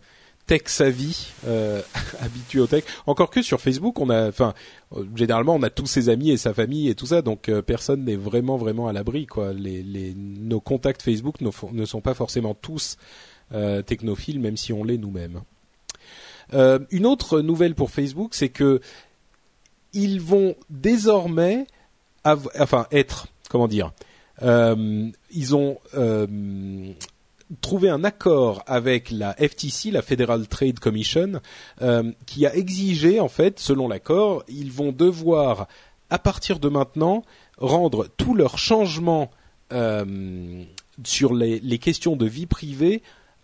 Speaker 1: tech savvy, euh, habitués au tech. Encore que sur Facebook, on a, enfin, euh, généralement, on a tous ses amis et sa famille et tout ça, donc euh, personne n'est vraiment vraiment à l'abri, quoi. Les, les nos contacts Facebook ne, sont pas forcément tous technophiles, même si on l'est nous-mêmes. Euh, une autre nouvelle pour Facebook, c'est que ils vont désormais, enfin, être, comment dire, euh, ils ont euh, trouvé un accord avec la FTC, la Federal Trade Commission, euh, qui a exigé, en fait, selon l'accord, ils vont devoir, à partir de maintenant, rendre tous leurs changements sur les, les questions de vie privée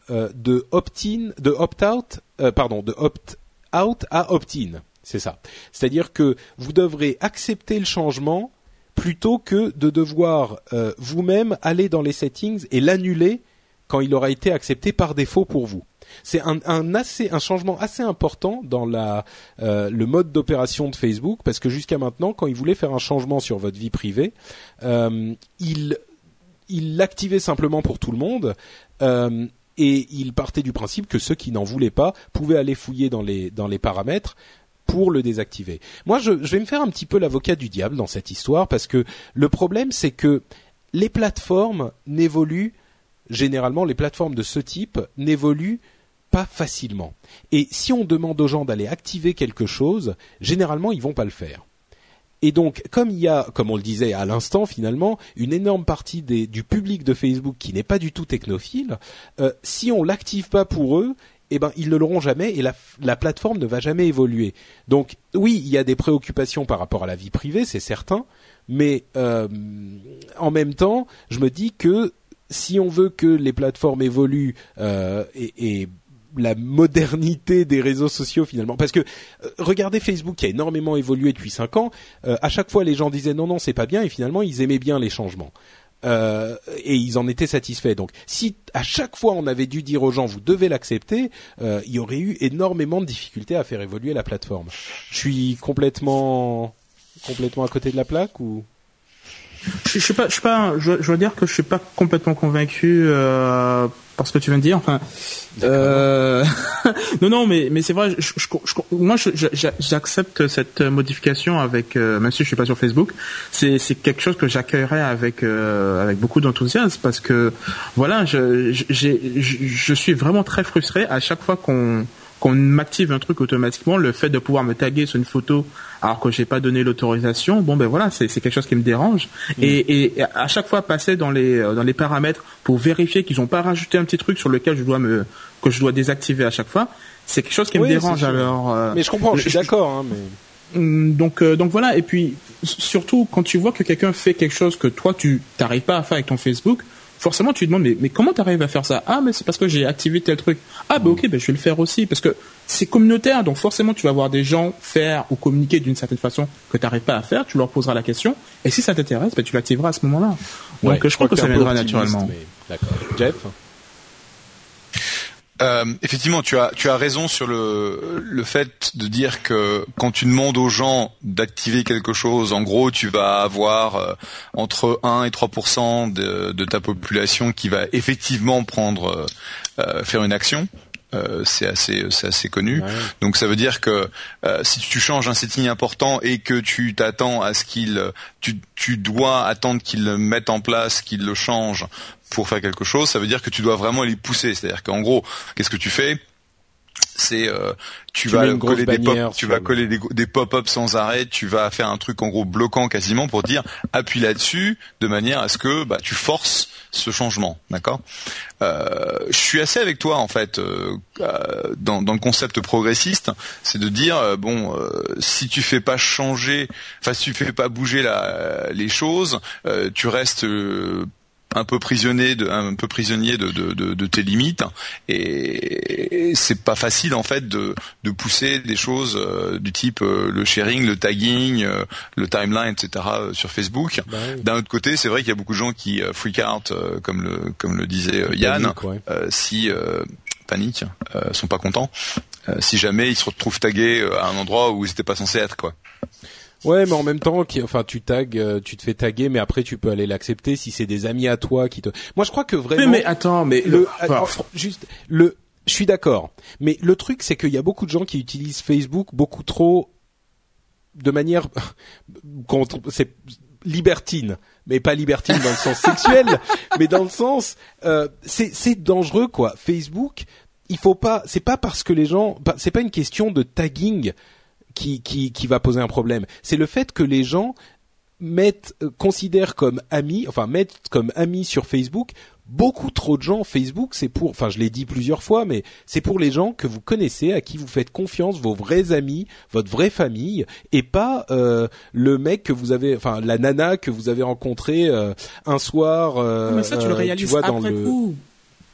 Speaker 1: de opt-in, de opt-out, pardon, de opt-out à opt-in. C'est ça. C'est-à-dire que vous devrez accepter le changement plutôt que de devoir euh, vous-même aller dans les settings et l'annuler quand il aura été accepté par défaut pour vous. C'est un, changement assez important dans euh, le mode d'opération de Facebook parce que jusqu'à maintenant, quand il voulait faire un changement sur votre vie privée, euh, il l'activait simplement pour tout le monde. Et il partait du principe que ceux qui n'en voulaient pas pouvaient aller fouiller dans les paramètres pour le désactiver. Moi, je, vais me faire un petit peu l'avocat du diable dans cette histoire parce que le problème, c'est que les plateformes n'évoluent généralement, les plateformes de ce type n'évoluent pas facilement. Et si on demande aux gens d'aller activer quelque chose, généralement, ils vont pas le faire. Et donc, comme il y a, comme on le disait à l'instant finalement, une énorme partie du public de Facebook qui n'est pas du tout technophile, euh, si on l'active pas pour eux, eh ben ils ne l'auront jamais et la, la, plateforme ne va jamais évoluer. Donc oui, il y a des préoccupations par rapport à la vie privée, c'est certain, mais euh, en même temps, je me dis que si on veut que les plateformes évoluent euh, et, la modernité des réseaux sociaux finalement parce que euh, regardez Facebook qui a énormément évolué depuis cinq ans à chaque fois les gens disaient non non c'est pas bien et finalement ils aimaient bien les changements euh, et ils en étaient satisfaits. Donc si à chaque fois on avait dû dire aux gens vous devez l'accepter euh, il y aurait eu énormément de difficultés à faire évoluer la plateforme. Je suis complètement complètement à côté de la plaque ou?
Speaker 2: Je, suis pas, je suis pas, je, dois dire que je suis pas complètement convaincu euh, par ce que tu viens de dire. Enfin, euh, non, non, mais mais c'est vrai. Je, moi, j'accepte cette modification avec, euh, même si je suis pas sur Facebook, c'est c'est quelque chose que j'accueillerais avec euh, avec beaucoup d'enthousiasme parce que voilà, je je suis vraiment très frustré à chaque fois qu'on qu'on m'active un truc automatiquement, le fait de pouvoir me taguer sur une photo alors que j'ai pas donné l'autorisation, bon ben voilà, c'est quelque chose qui me dérange. Mm. Et, et, à chaque fois passer dans les euh, dans les paramètres pour vérifier qu'ils n'ont pas rajouté un petit truc sur lequel je dois me que je dois désactiver à chaque fois, c'est quelque chose qui me dérange. Alors,
Speaker 1: euh, mais je comprends, je suis d'accord. Hein, mais...
Speaker 2: Mm, donc euh, donc voilà. Et puis surtout quand tu vois que quelqu'un fait quelque chose que toi tu t'arrives pas à faire avec ton Facebook forcément tu te demandes mais, mais comment tu arrives à faire ça? Ah mais c'est parce que j'ai activé tel truc. Ah bah ok, bah, je vais le faire aussi parce que c'est communautaire donc forcément tu vas voir des gens faire ou communiquer d'une certaine façon que tu n'arrives pas à faire, tu leur poseras la question et si ça t'intéresse, bah, tu l'activeras à ce moment-là. Donc je, crois que, ça viendra naturellement.
Speaker 1: D'accord. Jeff?
Speaker 3: Euh, effectivement, tu as tu as raison sur le le fait de dire que quand tu demandes aux gens d'activer quelque chose, en gros, tu vas avoir euh, entre 1 et 3 de, de ta population qui va effectivement prendre euh, faire une action. Euh, c'est assez c'est assez connu. Donc ça veut dire que euh, si tu changes un setting important et que tu t'attends à ce qu'il tu tu dois attendre qu'il le mette en place, qu'il le change pour faire quelque chose, ça veut dire que tu dois vraiment les pousser. C'est-à-dire qu'en gros, qu'est-ce que tu fais? C'est euh, tu, vas coller des pop, tu vas coller des, pop-up sans arrêt, tu vas faire un truc en gros bloquant quasiment pour dire appuie là-dessus de manière à ce que bah, tu forces ce changement, d'accord? Euh, Je suis assez avec toi en fait euh, dans, dans, le concept progressiste, c'est de dire bon si tu fais pas changer, enfin si tu fais pas bouger la, les choses, tu restes un peu prisonnier de un peu prisonnier de, de, de, de tes limites et, c'est pas facile en fait de, de pousser des choses euh, du type euh, le sharing, le tagging, euh, le timeline, etc. sur Facebook. Bah D'un autre côté, c'est vrai qu'il y a beaucoup de gens qui freak out comme le comme le disait Yann, si panique, sont pas contents, si jamais ils se retrouvent tagués à un endroit où ils n'étaient pas censés être quoi.
Speaker 1: Ouais, mais en même temps, qui, enfin, tu tags, euh, tu te fais taguer, mais après tu peux aller l'accepter si c'est des amis à toi qui te. Moi, je crois que vraiment.
Speaker 2: Mais, mais attends, mais
Speaker 1: le, juste le, je suis d'accord, mais le truc c'est qu'il y a beaucoup de gens qui utilisent Facebook beaucoup trop de manière contre, c'est libertine, mais pas libertine dans le sens sexuel, mais dans le sens, euh, c'est c'est dangereux quoi. Facebook, il faut pas, c'est pas parce que les gens, c'est pas une question de tagging qui, qui, qui va poser un problème. C'est le fait que les gens mettent euh, considèrent comme amis, enfin mettent comme amis sur Facebook beaucoup trop de gens. Facebook, c'est pour, enfin je l'ai dit plusieurs fois, mais c'est pour les gens que vous connaissez, à qui vous faites confiance, vos vrais amis, votre vraie famille, et pas euh, le mec que vous avez, enfin la nana que vous avez rencontré euh, un soir.
Speaker 2: Mais ça, tu le réalises
Speaker 1: vois, dans
Speaker 2: après
Speaker 1: le...
Speaker 2: coup.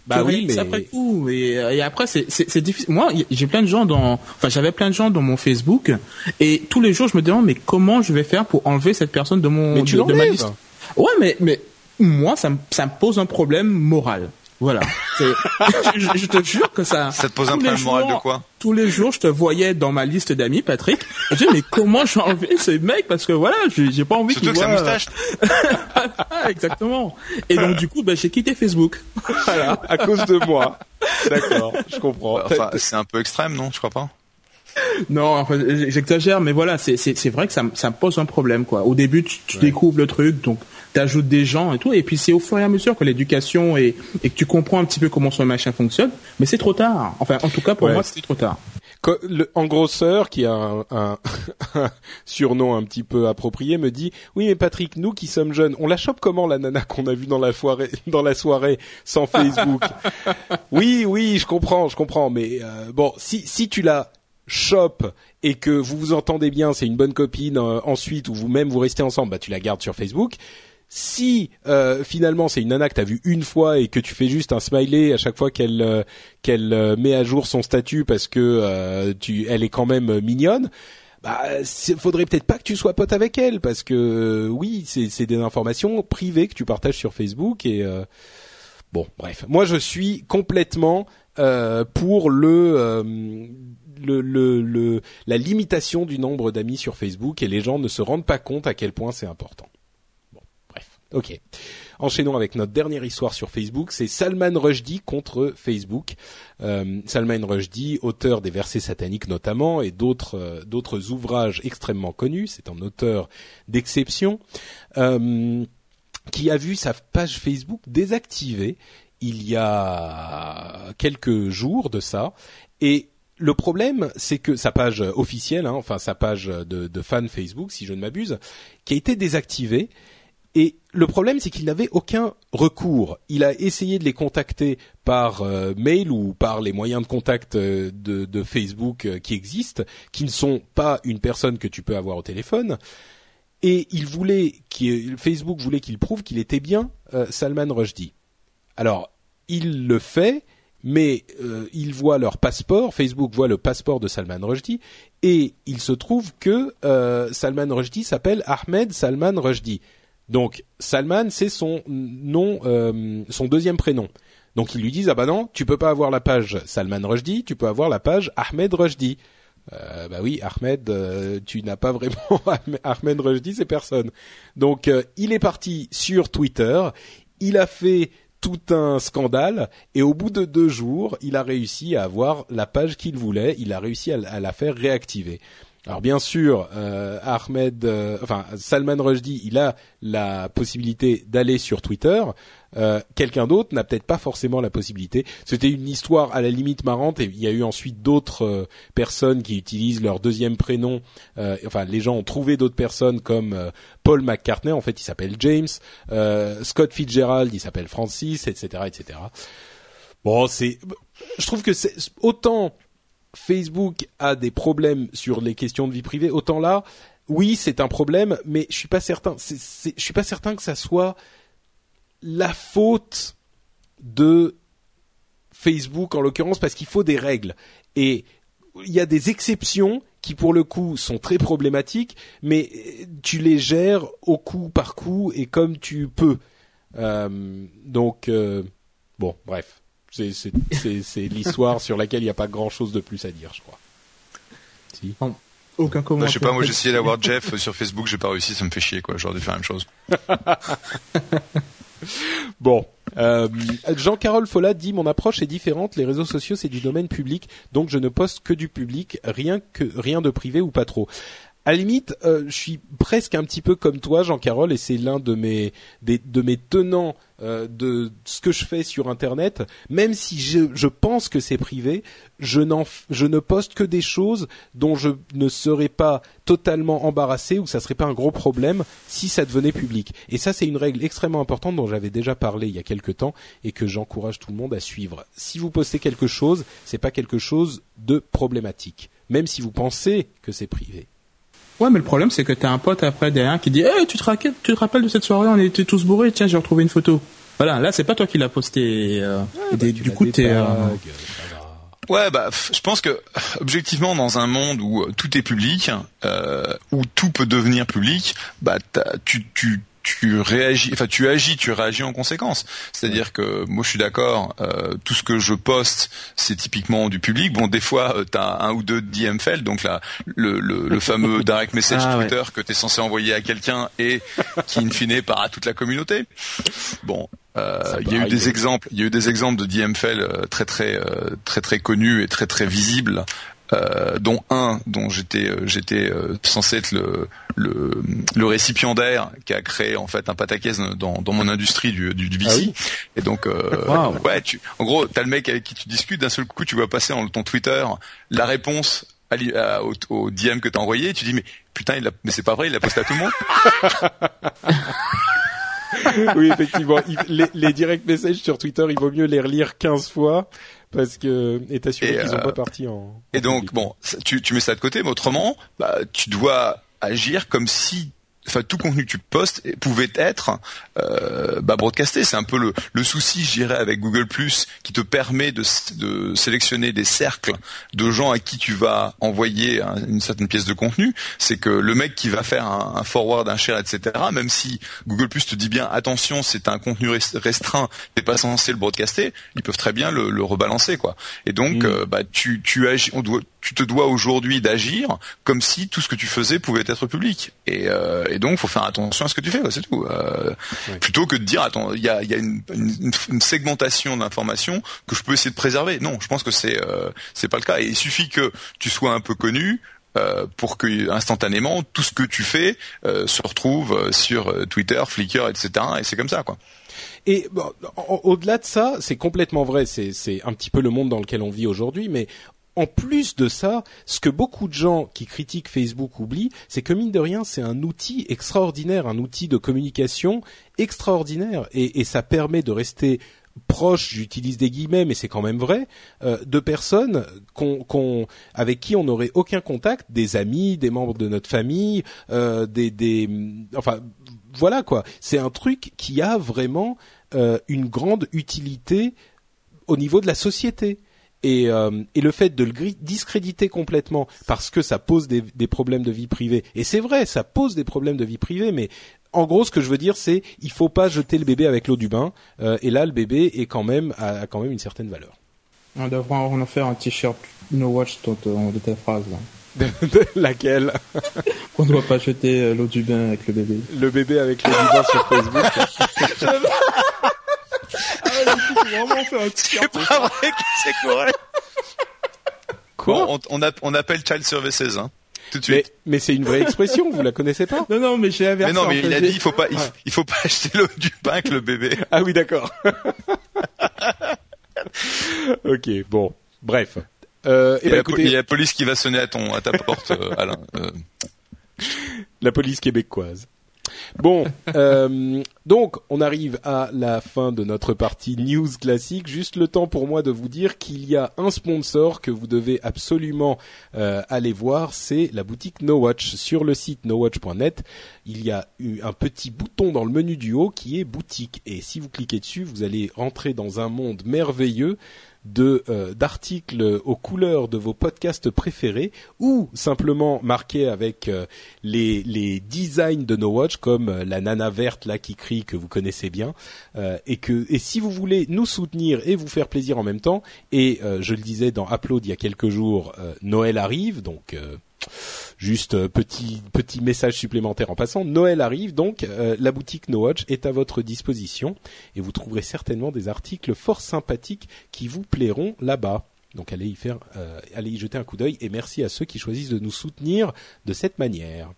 Speaker 1: Bah oui, mais
Speaker 2: après coup. Et, et après, c'est, difficile. Moi, j'ai plein de gens dans, enfin, j'avais plein de gens dans mon Facebook, et tous les jours, je me demande, mais comment je vais faire pour enlever cette personne de mon,
Speaker 1: Mais tu
Speaker 2: de, de ma liste? Ouais, mais, mais moi, ça me, ça me pose un problème moral. Voilà. C'est- je, je te jure que ça.
Speaker 3: Ça te pose un problème moral de quoi
Speaker 2: Tous les jours, je te voyais dans ma liste d'amis, Patrick. Je dis, mais comment je vais enlever ce mec? Parce que voilà, j'ai j'ai pas envie qu'il
Speaker 3: Surtout que
Speaker 2: voit.
Speaker 3: sa moustache.
Speaker 2: Ah, exactement. Et donc, du coup, ben, j'ai quitté Facebook. Voilà.
Speaker 1: à cause de moi. D'accord, je comprends.
Speaker 3: Enfin, c'est un peu extrême, non? Tu crois pas
Speaker 2: Non, enfin, j'exagère, mais voilà, c'est c'est c'est vrai que ça me ça me pose un problème quoi. Au début, tu, tu découvres le truc, donc t'ajoutes des gens et tout, et puis c'est au fur et à mesure que l'éducation et et que tu comprends un petit peu comment son machin fonctionne, mais c'est trop tard. Enfin, en tout cas pour
Speaker 1: Ouais.
Speaker 2: moi, c'était trop tard.
Speaker 1: Le- en grosseur, qui a un, un- un surnom un petit peu approprié, me dit oui mais Patrick, nous qui sommes jeunes, on la chope comment la nana qu'on a vue dans la soirée, dans la soirée sans Facebook? Oui, oui, je comprends, je comprends, mais euh, bon, si si tu la chopes et que vous vous entendez bien, c'est une bonne copine euh, ensuite ou vous-même vous restez ensemble, bah tu la gardes sur Facebook. Si euh, finalement c'est une nana que t'as vue une fois et que tu fais juste un smiley à chaque fois qu'elle euh, qu'elle euh, met à jour son statut parce que euh, tu elle est quand même mignonne, bah faudrait peut-être pas que tu sois pote avec elle parce que euh, oui c'est c'est des informations privées que tu partages sur Facebook et bon bref moi je suis complètement euh, pour le, euh, la limitation du nombre d'amis sur Facebook et les gens ne se rendent pas compte à quel point c'est important. Bref, ok. Enchaînons avec notre dernière histoire sur Facebook, c'est Salman Rushdie contre Facebook. Euh, Salman Rushdie, auteur des versets sataniques notamment et d'autres euh, d'autres ouvrages extrêmement connus, c'est un auteur d'exception. Euh, qui a vu sa page Facebook désactivée il y a quelques jours de ça. Et le problème, c'est que sa page officielle, hein, enfin sa page de, fan Facebook, si je ne m'abuse, qui a été désactivée. Et le problème, c'est qu'il n'avait aucun recours. Il a essayé de les contacter par euh, mail ou par les moyens de contact euh, de, Facebook euh, qui existent, qui ne sont pas une personne que tu peux avoir au téléphone et il voulait Facebook voulait qu'il prouve qu'il était bien Salman Rushdie. Alors, il le fait, mais euh, il voit leur passeport, Facebook voit le passeport de Salman Rushdie, et il se trouve que euh, Salman Rushdie s'appelle Ahmed Salman Rushdie. Donc, Salman, c'est son nom, euh, son deuxième prénom. Donc, ils lui disent, ah bah non, tu peux pas avoir la page Salman Rushdie, tu peux avoir la page Ahmed Rushdie. Euh, bah oui, Ahmed, euh, tu n'as pas vraiment Ahmed Rushdie, c'est personne. Donc euh, il est parti sur Twitter, il a fait tout un scandale et au bout de deux jours, il a réussi à avoir la page qu'il voulait, il a réussi à, la faire réactiver. Alors bien sûr, euh, Ahmed, euh, enfin Salman Rushdie, il a la possibilité d'aller sur Twitter. Euh, Quelqu'un d'autre n'a peut-être pas forcément la possibilité. C'était une histoire à la limite marrante et il y a eu ensuite d'autres euh, personnes qui utilisent leur deuxième prénom. Euh, enfin, les gens ont trouvé d'autres personnes comme Paul McCartney, en fait, il s'appelle James. Scott Fitzgerald, il s'appelle Francis, etc., etc. Bon, c'est, je trouve que c'est autant Facebook a des problèmes sur les questions de vie privée, autant là, oui, c'est un problème, mais je suis pas certain. je suis pas certain que ça soit la faute de Facebook en l'occurrence, parce qu'il faut des règles et il y a des exceptions qui pour le coup sont très problématiques, mais euh, tu les gères au coup par coup et comme tu peux. Euh, donc euh, bon, bref, c'est l'histoire sur laquelle il n'y a pas grand chose de plus à dire, je crois. Si.
Speaker 2: Aucun commentaire.
Speaker 3: je sais pas, moi j'ai essayé d'avoir Jeff sur Facebook, j'ai pas réussi, ça me fait chier quoi, j'aurais dû faire la même chose.
Speaker 1: Bon, euh, Jean-Carole Follat dit mon approche est différente. Les réseaux sociaux c'est du domaine public, donc je ne poste que du public, rien que rien de privé ou pas trop. À la limite, euh, je suis presque un petit peu comme toi, Jean-Carole, et c'est l'un de mes de mes tenants euh, de ce que je fais sur Internet. Même si je, pense que c'est privé, je n'en je ne poste que des choses dont je ne serais pas totalement embarrassé ou que ça serait pas un gros problème si ça devenait public. Et ça, c'est une règle extrêmement importante dont j'avais déjà parlé il y a quelque temps et que j'encourage tout le monde à suivre. Si vous postez quelque chose, c'est pas quelque chose de problématique, même si vous pensez que c'est privé.
Speaker 2: Ouais, mais le problème, c'est que t'as un pote après derrière qui dit Hey, tu te, rappelles, tu te rappelles de cette soirée, on était tous bourrés, tiens, j'ai retrouvé une photo. Voilà, là, c'est pas toi qui l'as posté. euh, et
Speaker 1: Tu
Speaker 2: du coup, t'es. euh.
Speaker 3: Ouais, bah, f- je pense que objectivement, dans un monde où euh, tout est public, euh, où tout peut devenir public, bah, t'as- tu, tu, tu réagis, enfin, tu agis, tu réagis en conséquence. C'est-à-dire que moi, je suis d'accord. euh, tout ce que je poste, c'est typiquement du public. Bon, des fois, euh, t'as un ou deux DM fail, donc là, le, le, le fameux direct message
Speaker 2: Ah, ouais.
Speaker 3: Twitter que t'es censé envoyer à quelqu'un et qui, in fine, part à toute la communauté. Bon. euh, Il y a eu des exemples, il y a eu des exemples de DMFL euh, très très euh, très très connus et très très visibles, euh, dont un dont j'étais euh, j'étais euh, censé être le, le le récipiendaire qui a créé en fait un pataquès dans dans mon industrie du du, du VC.
Speaker 1: Ah oui
Speaker 3: Et donc euh,
Speaker 2: Wow.
Speaker 3: ouais, tu en gros t'as le mec avec qui tu discutes d'un seul coup tu vas passer dans ton Twitter la réponse à au, au DM que t'as envoyé, et tu dis mais putain il a, mais c'est pas vrai il l'a posté à tout le monde.
Speaker 1: oui, effectivement. Les, les direct messages sur Twitter, il vaut mieux les relire 15 fois parce que et t'assurer qu'ils ont
Speaker 3: euh,
Speaker 1: pas parti en.
Speaker 3: Et donc bon, tu, tu mets ça de côté, mais autrement, bah, tu dois agir comme si, enfin, tout contenu que tu postes pouvait être euh, bah, broadcasté. C'est un peu le, le souci, je dirais, avec Google qui te permet de, de sélectionner des cercles de gens à qui tu vas envoyer un- une certaine pièce de contenu. C'est que le mec qui va faire un, un forward, un share, etc. Même si Google te dit bien attention, c'est un contenu rest- restreint, t'es pas censé le broadcaster, ils peuvent très bien le, le rebalancer, quoi. Et donc,
Speaker 1: Mm.
Speaker 3: euh, bah, tu, tu agis, on doit, tu te dois aujourd'hui d'agir comme si tout ce que tu faisais pouvait être public. Et, euh, et donc, faut faire attention à ce que tu fais, c'est tout. Euh. Plutôt que de dire, attends, il y a, il y a une, une, une segmentation d'informations que je peux essayer de préserver. Non, je pense que c'est, euh, c'est pas le cas. Et il suffit que tu sois un peu connu. euh, pour que instantanément tout ce que tu fais euh, se retrouve sur Twitter, Flickr, etc. Et c'est comme ça, quoi.
Speaker 1: Et bon, au-delà de ça, c'est complètement vrai. C'est c'est un petit peu le monde dans lequel on vit aujourd'hui, mais en plus de ça, ce que beaucoup de gens qui critiquent Facebook oublient, c'est que mine de rien, c'est un outil extraordinaire, un outil de communication extraordinaire, et, ça permet de rester proche, j'utilise des guillemets, mais c'est quand même vrai, euh, de personnes qu'on, avec qui on n'aurait aucun contact, des amis, des membres de notre famille, euh, des, des, enfin, voilà quoi. C'est un truc qui a vraiment euh, une grande utilité au niveau de la société. Et, euh, et le fait de le discréditer complètement parce que ça pose des, des problèmes de vie privée, et c'est vrai, ça pose des problèmes de vie privée, mais en gros, ce que je veux dire, c'est il faut pas jeter le bébé avec l'eau du bain. euh, et là, le bébé est quand même a, a quand même une certaine valeur.
Speaker 2: On devrait en faire un t-shirt No Watch de, de, de ta phrase là.
Speaker 1: Laquelle?
Speaker 2: On ne doit pas jeter euh, l'eau du bain avec le bébé.
Speaker 1: Le bébé avec l'eau du bain sur Facebook.
Speaker 2: vraiment un
Speaker 3: C'est pas vrai que c'est correct.
Speaker 1: Quoi
Speaker 3: Bon, on, on, app- on appelle Child Services, hein, tout de
Speaker 1: Mais,
Speaker 3: suite.
Speaker 1: mais c'est une vraie expression, vous la connaissez pas
Speaker 2: Non, non, mais j'ai
Speaker 3: Mais,
Speaker 2: inversé.
Speaker 3: non,
Speaker 2: en
Speaker 3: mais il a dit il faut pas, il,
Speaker 1: Ouais.
Speaker 3: il faut pas acheter l'eau du pain avec le bébé.
Speaker 1: Ah oui, d'accord. ok, bon, bref. Euh, eh
Speaker 3: Il y,
Speaker 1: ben,
Speaker 3: la
Speaker 1: écoutez,
Speaker 3: il y a la police qui va sonner à ton, à ta porte, euh, Alain. Euh,
Speaker 1: la police québécoise. Bon, euh, donc on arrive à la fin de notre partie news classique. Juste le temps pour moi de vous dire qu'il y a un sponsor que vous devez absolument euh, aller voir, c'est la boutique No Watch. Sur le site nowatch.net, il y a eu un petit bouton dans le menu du haut qui est boutique. Et si vous cliquez dessus, vous allez rentrer dans un monde merveilleux de euh, d'articles aux couleurs de vos podcasts préférés ou simplement marqués avec euh, les les designs de No Watch comme euh, la nana verte là qui crie que vous connaissez bien euh, et que et si vous voulez nous soutenir et vous faire plaisir en même temps et euh, je le disais dans Upload il y a quelques jours Noël arrive donc Juste euh, petit petit message supplémentaire en passant. Noël arrive donc, euh, la boutique No Watch est à votre disposition et vous trouverez certainement des articles fort sympathiques qui vous plairont là-bas. Donc allez y faire, euh, allez y jeter un coup d'œil et merci à ceux qui choisissent de nous soutenir de cette manière.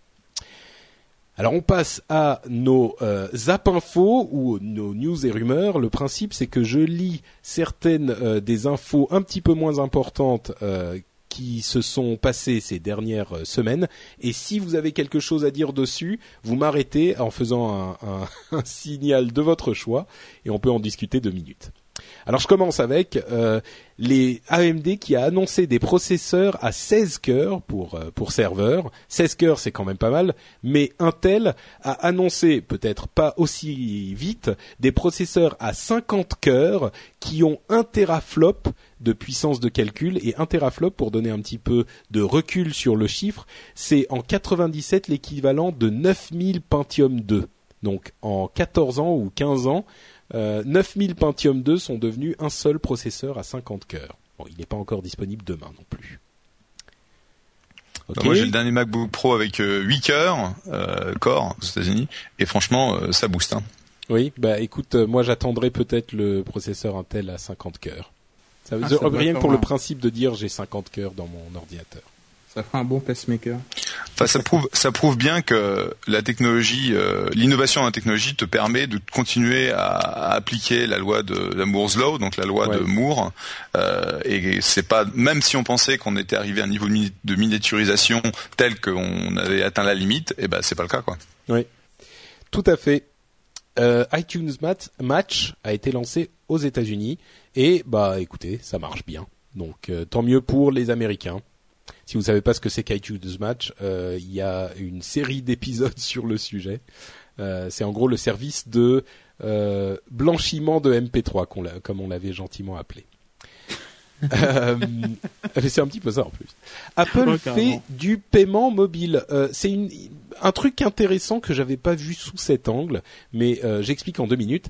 Speaker 1: Alors on passe à nos euh, zap infos ou nos news et rumeurs. Le principe c'est que je lis certaines des infos un petit peu moins importantes qui se sont passées ces dernières euh, semaines. Et si vous avez quelque chose à dire dessus, vous m'arrêtez en faisant un, un- un signal de votre choix et on peut en discuter deux minutes. Alors je commence avec euh, les AMD qui a annoncé des processeurs à 16 cœurs pour euh, pour serveur. 16 cœurs c'est quand même pas mal, mais Intel a annoncé peut-être pas aussi vite des processeurs à 50 cœurs qui ont 1 teraflop de puissance de calcul et 1 teraflop pour donner un petit peu de recul sur le chiffre, c'est en 97 l'équivalent de 9000 Pentium 2. Donc en 14 ans ou 15 ans, euh, 9000 Pentium 2 sont devenus un seul processeur à 50 cœurs. Bon, il n'est pas encore disponible demain non plus.
Speaker 3: Moi j'ai le dernier MacBook Pro avec euh, 8 cœurs, euh, core aux États-Unis, et franchement euh, ça booste. Hein.
Speaker 1: Oui, bah écoute, euh, moi j'attendrai peut-être le processeur Intel à 50 cœurs. Ça veut
Speaker 2: Ah,
Speaker 1: dire
Speaker 2: ça
Speaker 1: rien que pour le principe de dire j'ai 50 cœurs dans mon ordinateur.
Speaker 2: Ça fera un bon pacemaker.
Speaker 3: Enfin, ça prouve, ça prouve bien que la technologie, euh, l'innovation dans la technologie te permet de continuer à, à appliquer la loi de la Moore's law, donc la loi
Speaker 1: Ouais.
Speaker 3: de Moore. Euh, et c'est pas, même si on pensait qu'on était arrivé à un niveau de mini- de miniaturisation tel qu'on avait atteint la limite, et ben c'est pas le cas quoi.
Speaker 1: Oui, tout à fait. Euh, iTunes Mat- Match a été lancé aux États-Unis et bah écoutez, ça marche bien. Donc euh, tant mieux pour les Américains. Si vous savez pas ce que c'est qu'iTunes Match, euh, il y a une série d'épisodes sur le sujet. C'est en gros le service de blanchiment de MP3, qu'on l'a- comme on l'avait gentiment appelé. Euh, c'est un petit peu ça en plus. Apple
Speaker 2: Ouais,
Speaker 1: fait du paiement mobile. Euh, c'est un truc intéressant que j'avais pas vu sous cet angle, mais euh, j'explique en deux minutes.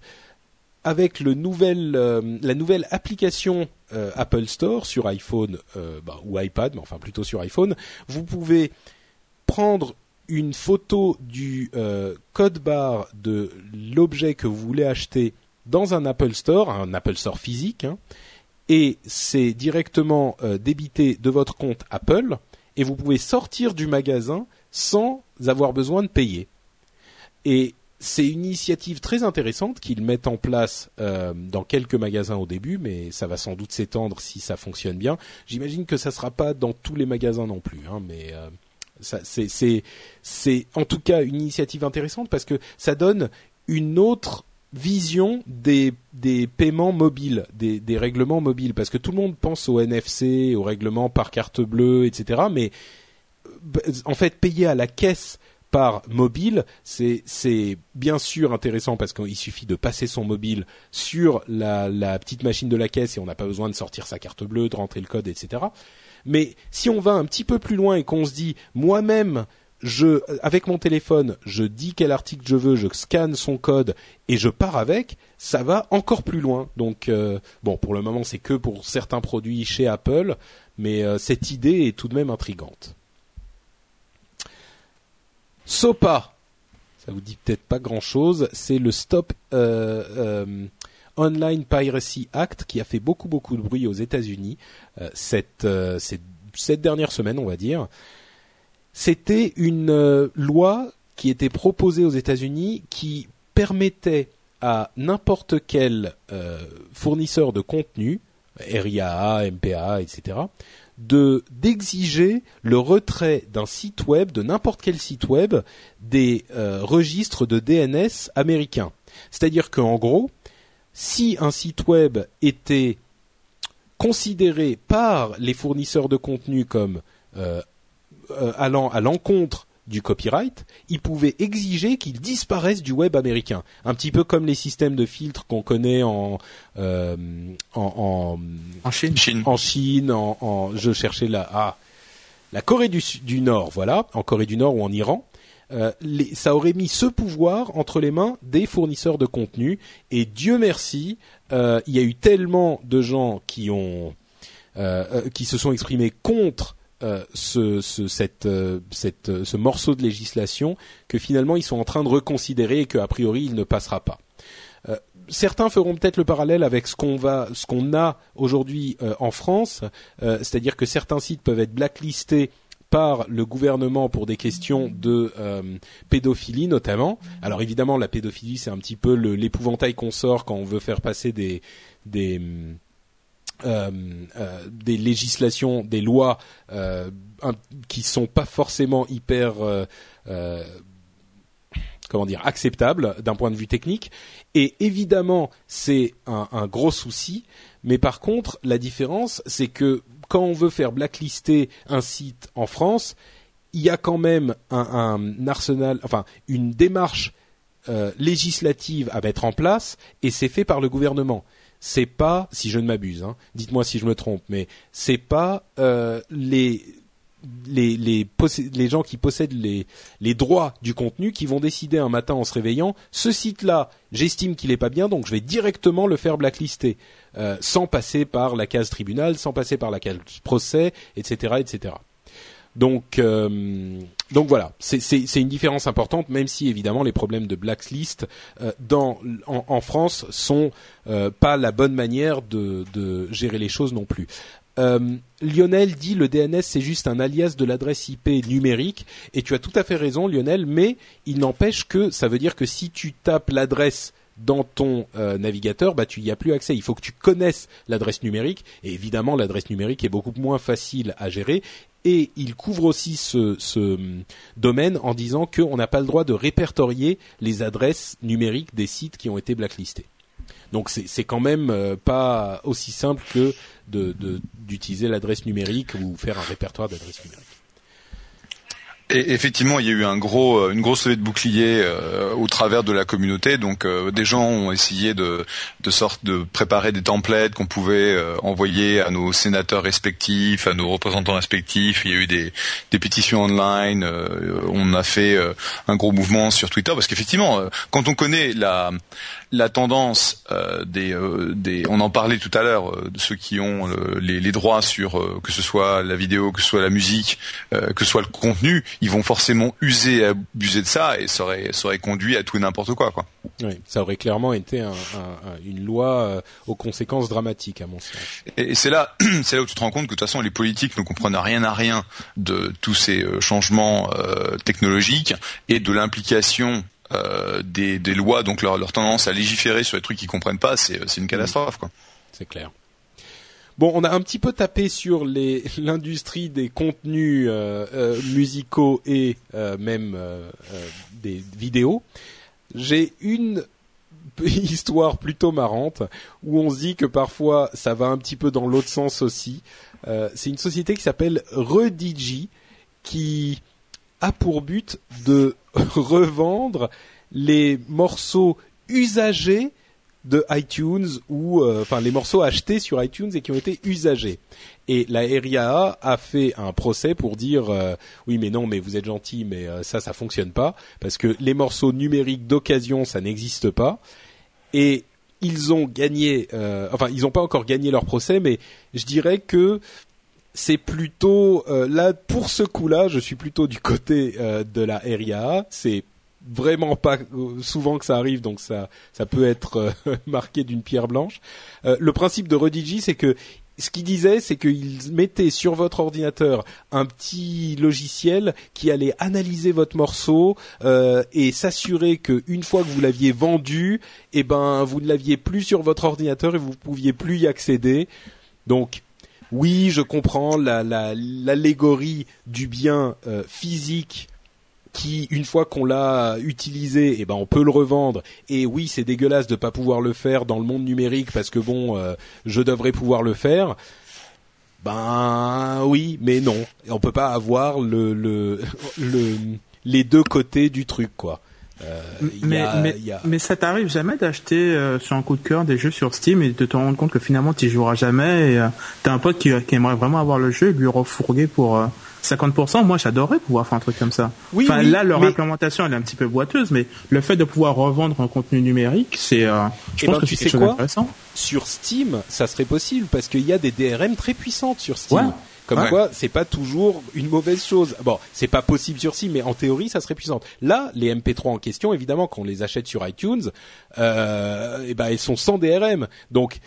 Speaker 1: Avec le nouvel, euh, la nouvelle application Apple Store sur iPhone bah, ou iPad, mais enfin plutôt sur iPhone, vous pouvez prendre une photo du code barre de l'objet que vous voulez acheter dans un Apple Store, un Apple Store physique, hein, et c'est directement euh, débité de votre compte Apple, et vous pouvez sortir du magasin sans avoir besoin de payer. Et c'est une initiative très intéressante qu'ils mettent en place euh, dans quelques magasins au début, mais ça va sans doute s'étendre si ça fonctionne bien. J'imagine que ça sera pas dans tous les magasins non plus, hein, mais euh, c'est en tout cas une initiative intéressante parce que ça donne une autre vision des, des paiements mobiles, des, des règlements mobiles, parce que tout le monde pense au NFC, au règlement par carte bleue, etc. Mais euh, en fait, payer à la caisse par mobile, c'est bien sûr intéressant parce qu'il suffit de passer son mobile sur la, la petite machine de la caisse et on n'a pas besoin de sortir sa carte bleue, de rentrer le code, etc. Mais si on va un petit peu plus loin et qu'on se dit moi-même je avec mon téléphone, je dis quel article je veux, je scanne son code et je pars avec, ça va encore plus loin. Donc euh, bon, pour le moment, c'est que pour certains produits chez Apple, mais euh, cette idée est tout de même intrigante. SOPA, ça vous dit peut-être pas grand-chose, c'est le Stop euh, euh, Online Piracy Act qui a fait beaucoup beaucoup de bruit aux États-Unis euh, cette, euh, cette cette dernière semaine, on va dire. C'était une euh, loi qui était proposée aux États-Unis qui permettait à n'importe quel euh, fournisseur de contenu, RIAA, MPA, etc., de d'exiger le retrait d'un site web, de n'importe quel site web, des euh, registres de DNS américains. C'est-à-dire qu'en gros, si un site web était considéré par les fournisseurs de contenu comme allant à l'encontre du copyright, ils pouvaient exiger qu'il disparaisse du web américain. Un petit peu comme les systèmes de filtres qu'on connaît en, euh, en, en,
Speaker 2: En Chine.
Speaker 3: Chine.
Speaker 1: en Chine, en, en- je cherchais la, ah, la Corée du, Nord, voilà, en Corée du Nord ou en Iran. Euh, les- ça aurait mis ce pouvoir entre les mains des fournisseurs de contenu et Dieu merci, euh, il y a eu tellement de gens qui ont euh, euh, qui se sont exprimés contre euh, ce, ce, cette, euh, euh, ce morceau de législation que finalement ils sont en train de reconsidérer et qu'a priori il ne passera pas. certains feront peut-être le parallèle avec ce qu'on va, ce qu'on a aujourd'hui en France, c'est-à-dire que certains sites peuvent être blacklistés par le gouvernement pour des questions de pédophilie notamment. Alors évidemment, la pédophilie c'est un petit peu l'épouvantail qu'on sort quand on veut faire passer des euh, euh, des législations, des lois euh, qui sont pas forcément hyper comment dire acceptables d'un point de vue technique. Et évidemment, c'est un, un, gros souci. Mais par contre, la différence, c'est que quand on veut faire blacklister un site en France, il y a quand même un, un arsenal, enfin une démarche euh, législative à mettre en place, et c'est fait par le gouvernement c'est pas, si je ne m'abuse, hein, dites-moi si je me trompe, mais c'est pas euh, les les, les, les, gens qui possèdent les, les droits du contenu qui vont décider un matin en se réveillant, ce site-là, j'estime qu'il est pas bien, donc je vais directement le faire blacklister, euh, sans passer par la case tribunal, sans passer par la case procès, etc., etc. Donc, euh, donc voilà, c'est une différence importante, même si évidemment les problèmes de blacklist euh, dans, en, France sont euh, pas la bonne manière de, gérer les choses non plus. Euh, Lionel dit le DNS c'est juste un alias de l'adresse IP numérique et tu as tout à fait raison Lionel, mais il n'empêche que ça veut dire que si tu tapes l'adresse dans ton euh, navigateur, bah tu y as plus accès. Il faut que tu connaisses l'adresse numérique et évidemment l'adresse numérique est beaucoup moins facile à gérer et il couvre aussi ce, ce domaine en disant qu'on n'a pas le droit de répertorier les adresses numériques des sites qui ont été blacklistés. Donc c'est quand même euh, pas aussi simple que d'utiliser l'adresse numérique ou faire un répertoire d'adresses numériques.
Speaker 3: Et effectivement, il y a eu un gros, euh, une grosse levée de bouclier euh, au travers de la communauté. Donc, euh, des gens ont essayé de, de sorte de préparer des templates qu'on pouvait envoyer à nos sénateurs respectifs, à nos représentants respectifs. Il y a eu des, des pétitions online. on a fait un gros mouvement sur Twitter parce qu'effectivement, quand on connaît la la tendance euh, des, euh, des, on en parlait tout à l'heure, euh, de ceux qui ont les, les, droits sur que ce soit la vidéo, que ce soit la musique, que ce soit le contenu, ils vont forcément user et abuser de ça et ça aurait, ça aurait conduit à tout et n'importe quoi, quoi.
Speaker 1: Oui, ça aurait clairement été un, un, une loi aux conséquences dramatiques à mon sens.
Speaker 3: Et, c'est là, c'est là où tu te rends compte que de toute façon les politiques ne comprennent rien à rien de tous ces changements technologiques et de l'implication euh, des, des, lois, donc leur, leur, tendance à légiférer sur les trucs qu'ils comprennent pas, c'est une catastrophe, quoi.
Speaker 1: C'est clair. Bon, on a un petit peu tapé sur l'industrie des contenus euh, euh, musicaux et euh, même des vidéos. J'ai une histoire plutôt marrante où on se dit que parfois ça va un petit peu dans l'autre sens aussi. c'est une société qui s'appelle Redigi qui a pour but de revendre les morceaux usagés de iTunes ou euh, enfin les morceaux achetés sur iTunes et qui ont été usagés. Et la RIAA a fait un procès pour dire euh, oui mais non mais vous êtes gentil mais euh, ça ça fonctionne pas parce que les morceaux numériques d'occasion ça n'existe pas et ils ont gagné enfin ils n'ont pas encore gagné leur procès mais je dirais que c'est plutôt euh, là pour ce coup-là, je suis plutôt du côté euh, de la RIA. C'est vraiment pas euh, souvent que ça arrive, donc ça ça peut être marqué d'une pierre blanche. le principe de Redigi, c'est que ce qu'il disait, c'est qu'il mettait sur votre ordinateur un petit logiciel qui allait analyser votre morceau et s'assurer que une fois que vous l'aviez vendu, eh ben vous ne l'aviez plus sur votre ordinateur et vous pouviez plus y accéder. Donc oui, je comprends l'allégorie du bien euh, physique qui, une fois qu'on l'a utilisé, eh ben on peut le revendre. Et oui, c'est dégueulasse de pas pouvoir le faire dans le monde numérique parce que bon, euh, je devrais pouvoir le faire. Ben oui, mais non, on peut pas avoir le, le, le les deux côtés du truc quoi.
Speaker 2: Euh, mais, mais, mais, ça t'arrive jamais d'acheter euh, sur un coup de cœur des jeux sur Steam et de te rendre compte que finalement tu joueras jamais et t'as un pote qui, qui, aimerait vraiment avoir le jeu et lui refourguer pour 50%, moi j'adorerais pouvoir faire un truc comme ça. Oui, enfin, là, leur implémentation elle est un petit peu boiteuse, mais le fait de pouvoir revendre un contenu numérique, c'est, euh, je eh pense ben, que c'est quelque chose d'intéressant.
Speaker 1: Sur Steam, ça serait possible parce qu'il y a des DRM très puissantes sur Steam. Comme
Speaker 3: Ouais.
Speaker 1: quoi, c'est pas toujours une mauvaise chose. Bon, c'est pas possible sur si, mais en théorie, ça serait puissant. Là, les MP3 en question, évidemment, quand on les achète sur iTunes, euh, eh ben, elles sont sans DRM. Donc,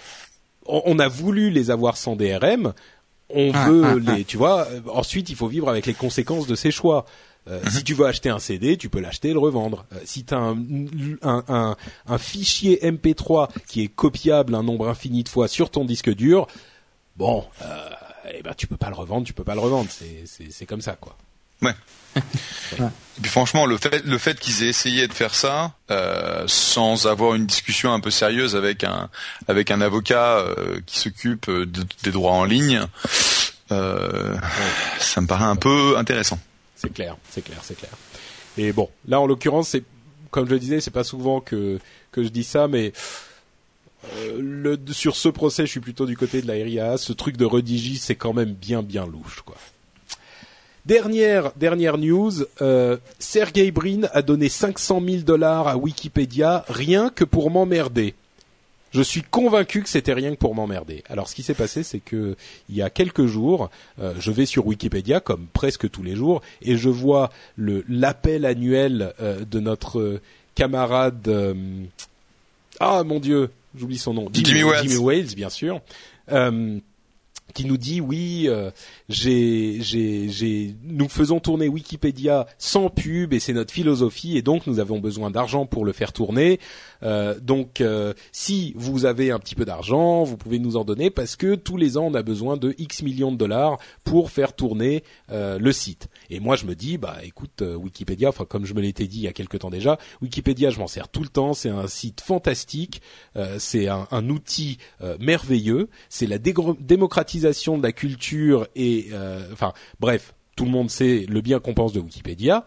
Speaker 1: on, on a voulu les avoir sans DRM. On
Speaker 2: Ah,
Speaker 1: veut
Speaker 2: ah,
Speaker 1: les, tu vois. euh, Ensuite, il faut vivre avec les conséquences de ses choix. Euh, Si tu veux acheter un CD, tu peux l'acheter et le revendre. Euh, si tu as un, un, un, un fichier MP3 qui est copiable un nombre infini de fois sur ton disque dur, bon, euh, eh ben tu peux pas le revendre, tu peux pas le revendre. C'est c'est c'est comme ça quoi.
Speaker 3: Ouais. Et puis franchement, le fait, le fait qu'ils aient essayé de faire ça euh, sans avoir une discussion un peu sérieuse avec un avec un avocat euh, qui s'occupe de- des droits en ligne, euh, ça me paraît un peu intéressant.
Speaker 1: C'est clair, c'est clair, c'est clair. Et bon, là en l'occurrence, c'est comme je le disais, c'est pas souvent que que je dis ça, mais euh, le, sur ce procès, je suis plutôt du côté de la RIA. Ce truc de redigi, c'est quand même bien bien louche, quoi. Dernière dernière news, euh, Sergey Brin a donné 500 000 dollars à Wikipédia rien que pour m'emmerder. Je suis convaincu que c'était rien que pour m'emmerder. Alors, ce qui s'est passé, c'est que il y a quelques jours, euh, je vais sur Wikipédia comme presque tous les jours et je vois le l'appel annuel euh, de notre euh, camarade euh, ah mon Dieu, j'oublie son nom,
Speaker 3: Jimmy Wales.
Speaker 1: Jimmy Wales, bien sûr. Qui nous dit oui, euh, j'ai, j'ai, j'ai, nous faisons tourner Wikipédia sans pub et c'est notre philosophie et donc nous avons besoin d'argent pour le faire tourner. Euh, donc euh, si vous avez un petit peu d'argent, vous pouvez nous en donner parce que tous les ans on a besoin de X millions de dollars pour faire tourner euh, le site. Et moi je me dis bah écoute euh, Wikipédia, enfin comme je me l'étais dit il y a quelque temps déjà, Wikipédia je m'en sers tout le temps, c'est un site fantastique, euh, c'est un, un outil merveilleux, c'est la dégro- de la culture et euh, enfin bref tout le monde sait le bien qu'on pense de Wikipédia.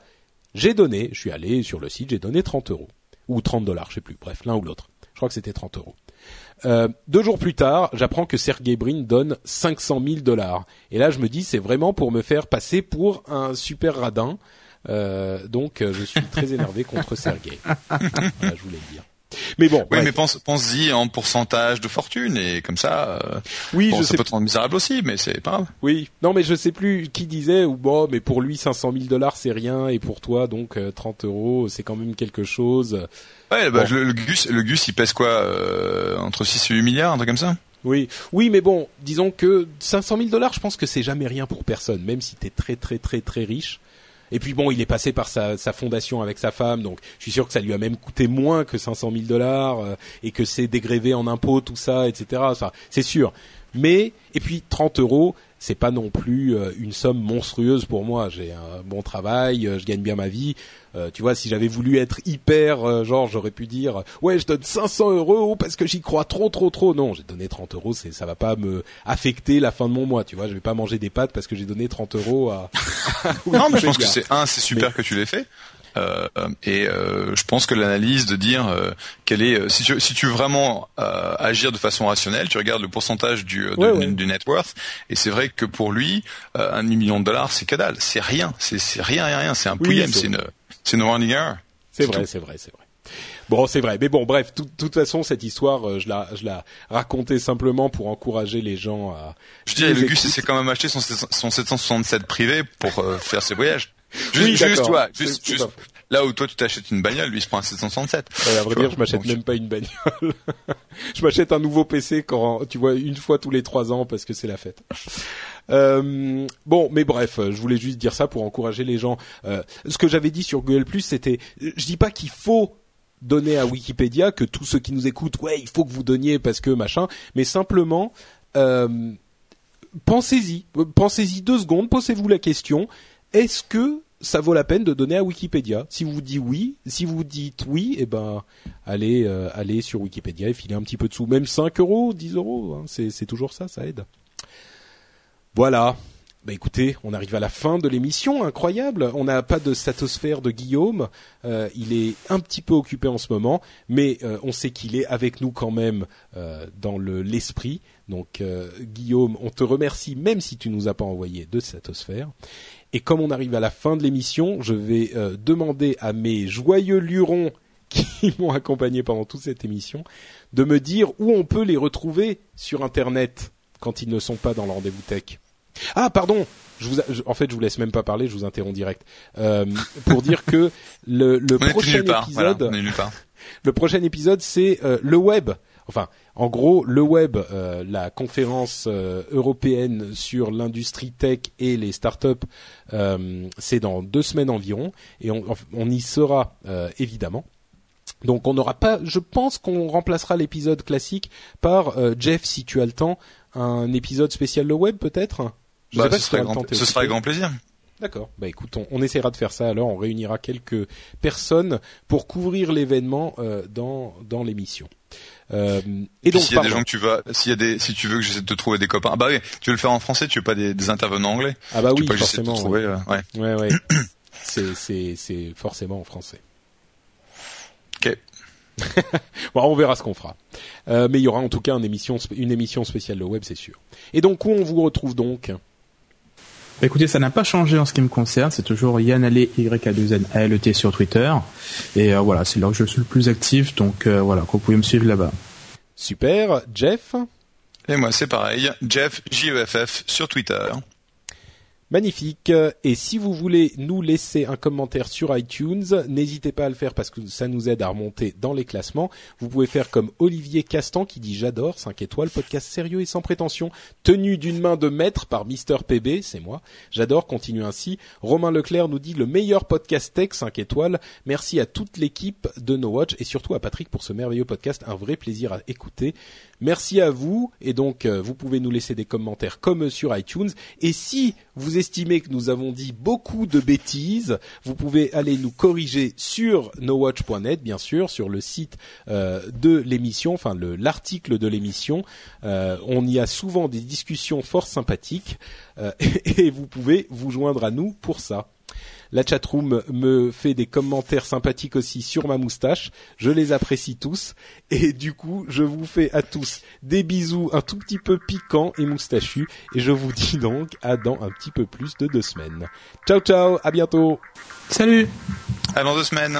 Speaker 1: J'ai donné, je suis allé sur le site, j'ai donné 30 euros ou 30 dollars, je sais plus. Bref, l'un ou l'autre. Je crois que c'était 30 euros. Euh, deux jours plus tard, j'apprends que Sergey Brin donne 500 000 dollars. Et là, je me dis, c'est vraiment pour me faire passer pour un super radin. Euh, donc, je suis très énervé contre Sergey. Voilà, je voulais le dire. Mais bon,
Speaker 3: Oui, mais pense, pense-y en pourcentage de fortune et comme ça. euh,
Speaker 1: oui,
Speaker 3: bon,
Speaker 1: je
Speaker 3: ça
Speaker 1: sais
Speaker 3: peut te rendre misérable aussi, mais c'est pas grave.
Speaker 1: Oui, non, mais je sais plus qui disait ou bon, mais pour lui 500 000 dollars c'est rien et pour toi donc euh, 30 euros c'est quand même quelque chose.
Speaker 3: Ouais, bah,
Speaker 1: Bon.
Speaker 3: le, le Gus, le Gus, il pèse quoi euh, entre 6 et 8 milliards, un truc comme ça?
Speaker 1: Oui, oui, mais bon, disons que 500 000 dollars, je pense que c'est jamais rien pour personne, même si t'es très très très très riche. Et puis bon, il est passé par sa, fondation avec sa femme, donc je suis sûr que ça lui a même coûté moins que 500 000 dollars euh, et que c'est dégrévé en impôts, tout ça, etc. C'est sûr. Mais et puis 30 euros, c'est pas non plus euh, une somme monstrueuse pour moi. J'ai un bon travail, euh, je gagne bien ma vie. Euh, tu vois, si j'avais voulu être hyper, euh, genre, j'aurais pu dire, ouais, je donne 500 euros parce que j'y crois trop, trop, trop. Non, j'ai donné 30 euros, c'est, ça va pas me affecter la fin de mon mois. Tu vois, je vais pas manger des pâtes parce que j'ai donné 30 euros à.
Speaker 3: Non, mais je pense que c'est un, c'est super que tu l'aies fait. Euh, euh, et euh, je pense que l'analyse de dire euh, quelle est euh, si tu si tu veux vraiment euh, agir de façon rationnelle, tu regardes le pourcentage du de-
Speaker 1: Ouais, ouais.
Speaker 3: du net worth et c'est vrai que pour lui euh, un demi million de dollars c'est que dalle, c'est rien, c'est c'est rien rien rien, c'est un
Speaker 1: Oui,
Speaker 3: pouillem,
Speaker 1: c'est-
Speaker 3: une c'est une running error.
Speaker 1: C'est vrai, c'est vrai, c'est vrai. Bon, c'est vrai. Mais bon, bref, de toute façon, cette histoire, euh, je la, je la racontais simplement pour encourager les gens à.
Speaker 3: Je dirais
Speaker 1: nous
Speaker 3: le Gus s'est quand même acheté son, son 767 privé pour euh, faire ses voyages. Juste,
Speaker 1: Oui,
Speaker 3: juste,
Speaker 1: faux.
Speaker 3: là où toi tu t'achètes une bagnole, lui il se prend un 767.
Speaker 1: Ouais, à vrai dire, je m'achète même pas une bagnole. je m'achète un nouveau PC quand, tu vois, une fois tous les trois ans parce que c'est la fête. Euh, bon, mais bref, euh, je voulais juste dire ça pour encourager les gens. Euh, ce que j'avais dit sur Google Plus, c'était, je dis pas qu'il faut donner à Wikipédia, que tous ceux qui nous écoutent, ouais, il faut que vous donniez parce que machin, mais simplement, euh, pensez-y, pensez-y deux secondes, posez-vous la question, est-ce que ça vaut la peine de donner à Wikipédia? Si vous dites oui, si vous dites oui, eh ben allez, euh, allez sur Wikipédia et filez un petit peu de sous, même 5 euros, 10 euros, hein, c'est, toujours ça, ça aide. Voilà. Bah écoutez, on arrive à la fin de l'émission, incroyable. On n'a pas de statosphère de Guillaume. Euh, il est un petit peu occupé en ce moment, mais euh, on sait qu'il est avec nous quand même dans le l'esprit. Donc Guillaume, on te remercie même si tu nous as pas envoyé de statosphère. Et comme on arrive à la fin de l'émission, je vais euh, demander à mes joyeux lurons qui m'ont accompagné pendant toute cette émission de me dire où on peut les retrouver sur Internet quand ils ne sont pas dans le rendez-vous tech. Ah, pardon. Je vous, en fait, je vous laisse même pas parler, je vous interromps direct euh, pour dire que le, le prochain épisode, le prochain épisode, c'est euh, le web. Enfin, en gros, le web, euh, la conférence euh, européenne sur l'industrie tech et les startups, euh, c'est dans deux semaines environ, et on, on y sera évidemment. Donc on n'aura pas, je pense qu'on remplacera l'épisode classique par Jeff, si tu as le temps, un épisode spécial le web peut-être?
Speaker 3: Bah, ce, sera grand, ce sera avec grand plaisir.
Speaker 1: D'accord. Bah écoute, on, essaiera de faire ça. Alors, on réunira quelques personnes pour couvrir l'événement euh, dans dans l'émission.
Speaker 3: Euh, et donc, s'il y a des gens que tu vas, s'il y a des, si tu veux que j'essaie de te trouver des copains, ah bah oui, tu veux le faire en français, tu veux pas des, des intervenants anglais
Speaker 1: Ah bah oui,
Speaker 3: tu
Speaker 1: forcément.
Speaker 3: De trouver, euh, ouais.
Speaker 1: ouais, ouais. c'est c'est c'est forcément en français.
Speaker 3: Ok.
Speaker 1: bon, on verra ce qu'on fera. Euh, mais il y aura en tout cas une émission, une émission spéciale le web, c'est sûr. Et donc où on vous retrouve donc?
Speaker 2: Bah, écoutez, ça n'a pas changé en ce qui me concerne. C'est toujours Yann Allé, y a 2 n a l e t sur Twitter. Et euh, voilà, c'est là où je suis le plus actif. Donc euh, voilà, vous pouvez me suivre là-bas.
Speaker 1: Super. Jeff?
Speaker 3: Et moi, c'est pareil. Jeff, J-E-F-F, sur Twitter.
Speaker 1: Magnifique. Et si vous voulez nous laisser un commentaire sur iTunes, n'hésitez pas à le faire parce que ça nous aide à remonter dans les classements. Vous pouvez faire comme Olivier Castan qui dit j'adore 5 étoiles, podcast sérieux et sans prétention, tenu d'une main de maître par Mister PB, c'est moi. J'adore, continue ainsi. Romain Leclerc nous dit le meilleur podcast tech 5 étoiles. Merci à toute l'équipe de No Watch et surtout à Patrick pour ce merveilleux podcast, un vrai plaisir à écouter. Merci à vous et donc euh, vous pouvez nous laisser des commentaires comme sur iTunes et si vous estimez que nous avons dit beaucoup de bêtises, vous pouvez aller nous corriger sur nowatch.net bien sûr, sur le site euh, de l'émission, enfin l'article de l'émission. Euh, on y a souvent des discussions fort sympathiques et vous pouvez vous joindre à nous pour ça. La chatroom me fait des commentaires sympathiques aussi sur ma moustache. Je les apprécie tous. Et du coup, je vous fais à tous des bisous un tout petit peu piquants et moustachus. Et je vous dis donc à dans un petit peu plus de deux semaines. Ciao ciao, à bientôt.
Speaker 2: Salut.
Speaker 3: À dans deux semaines.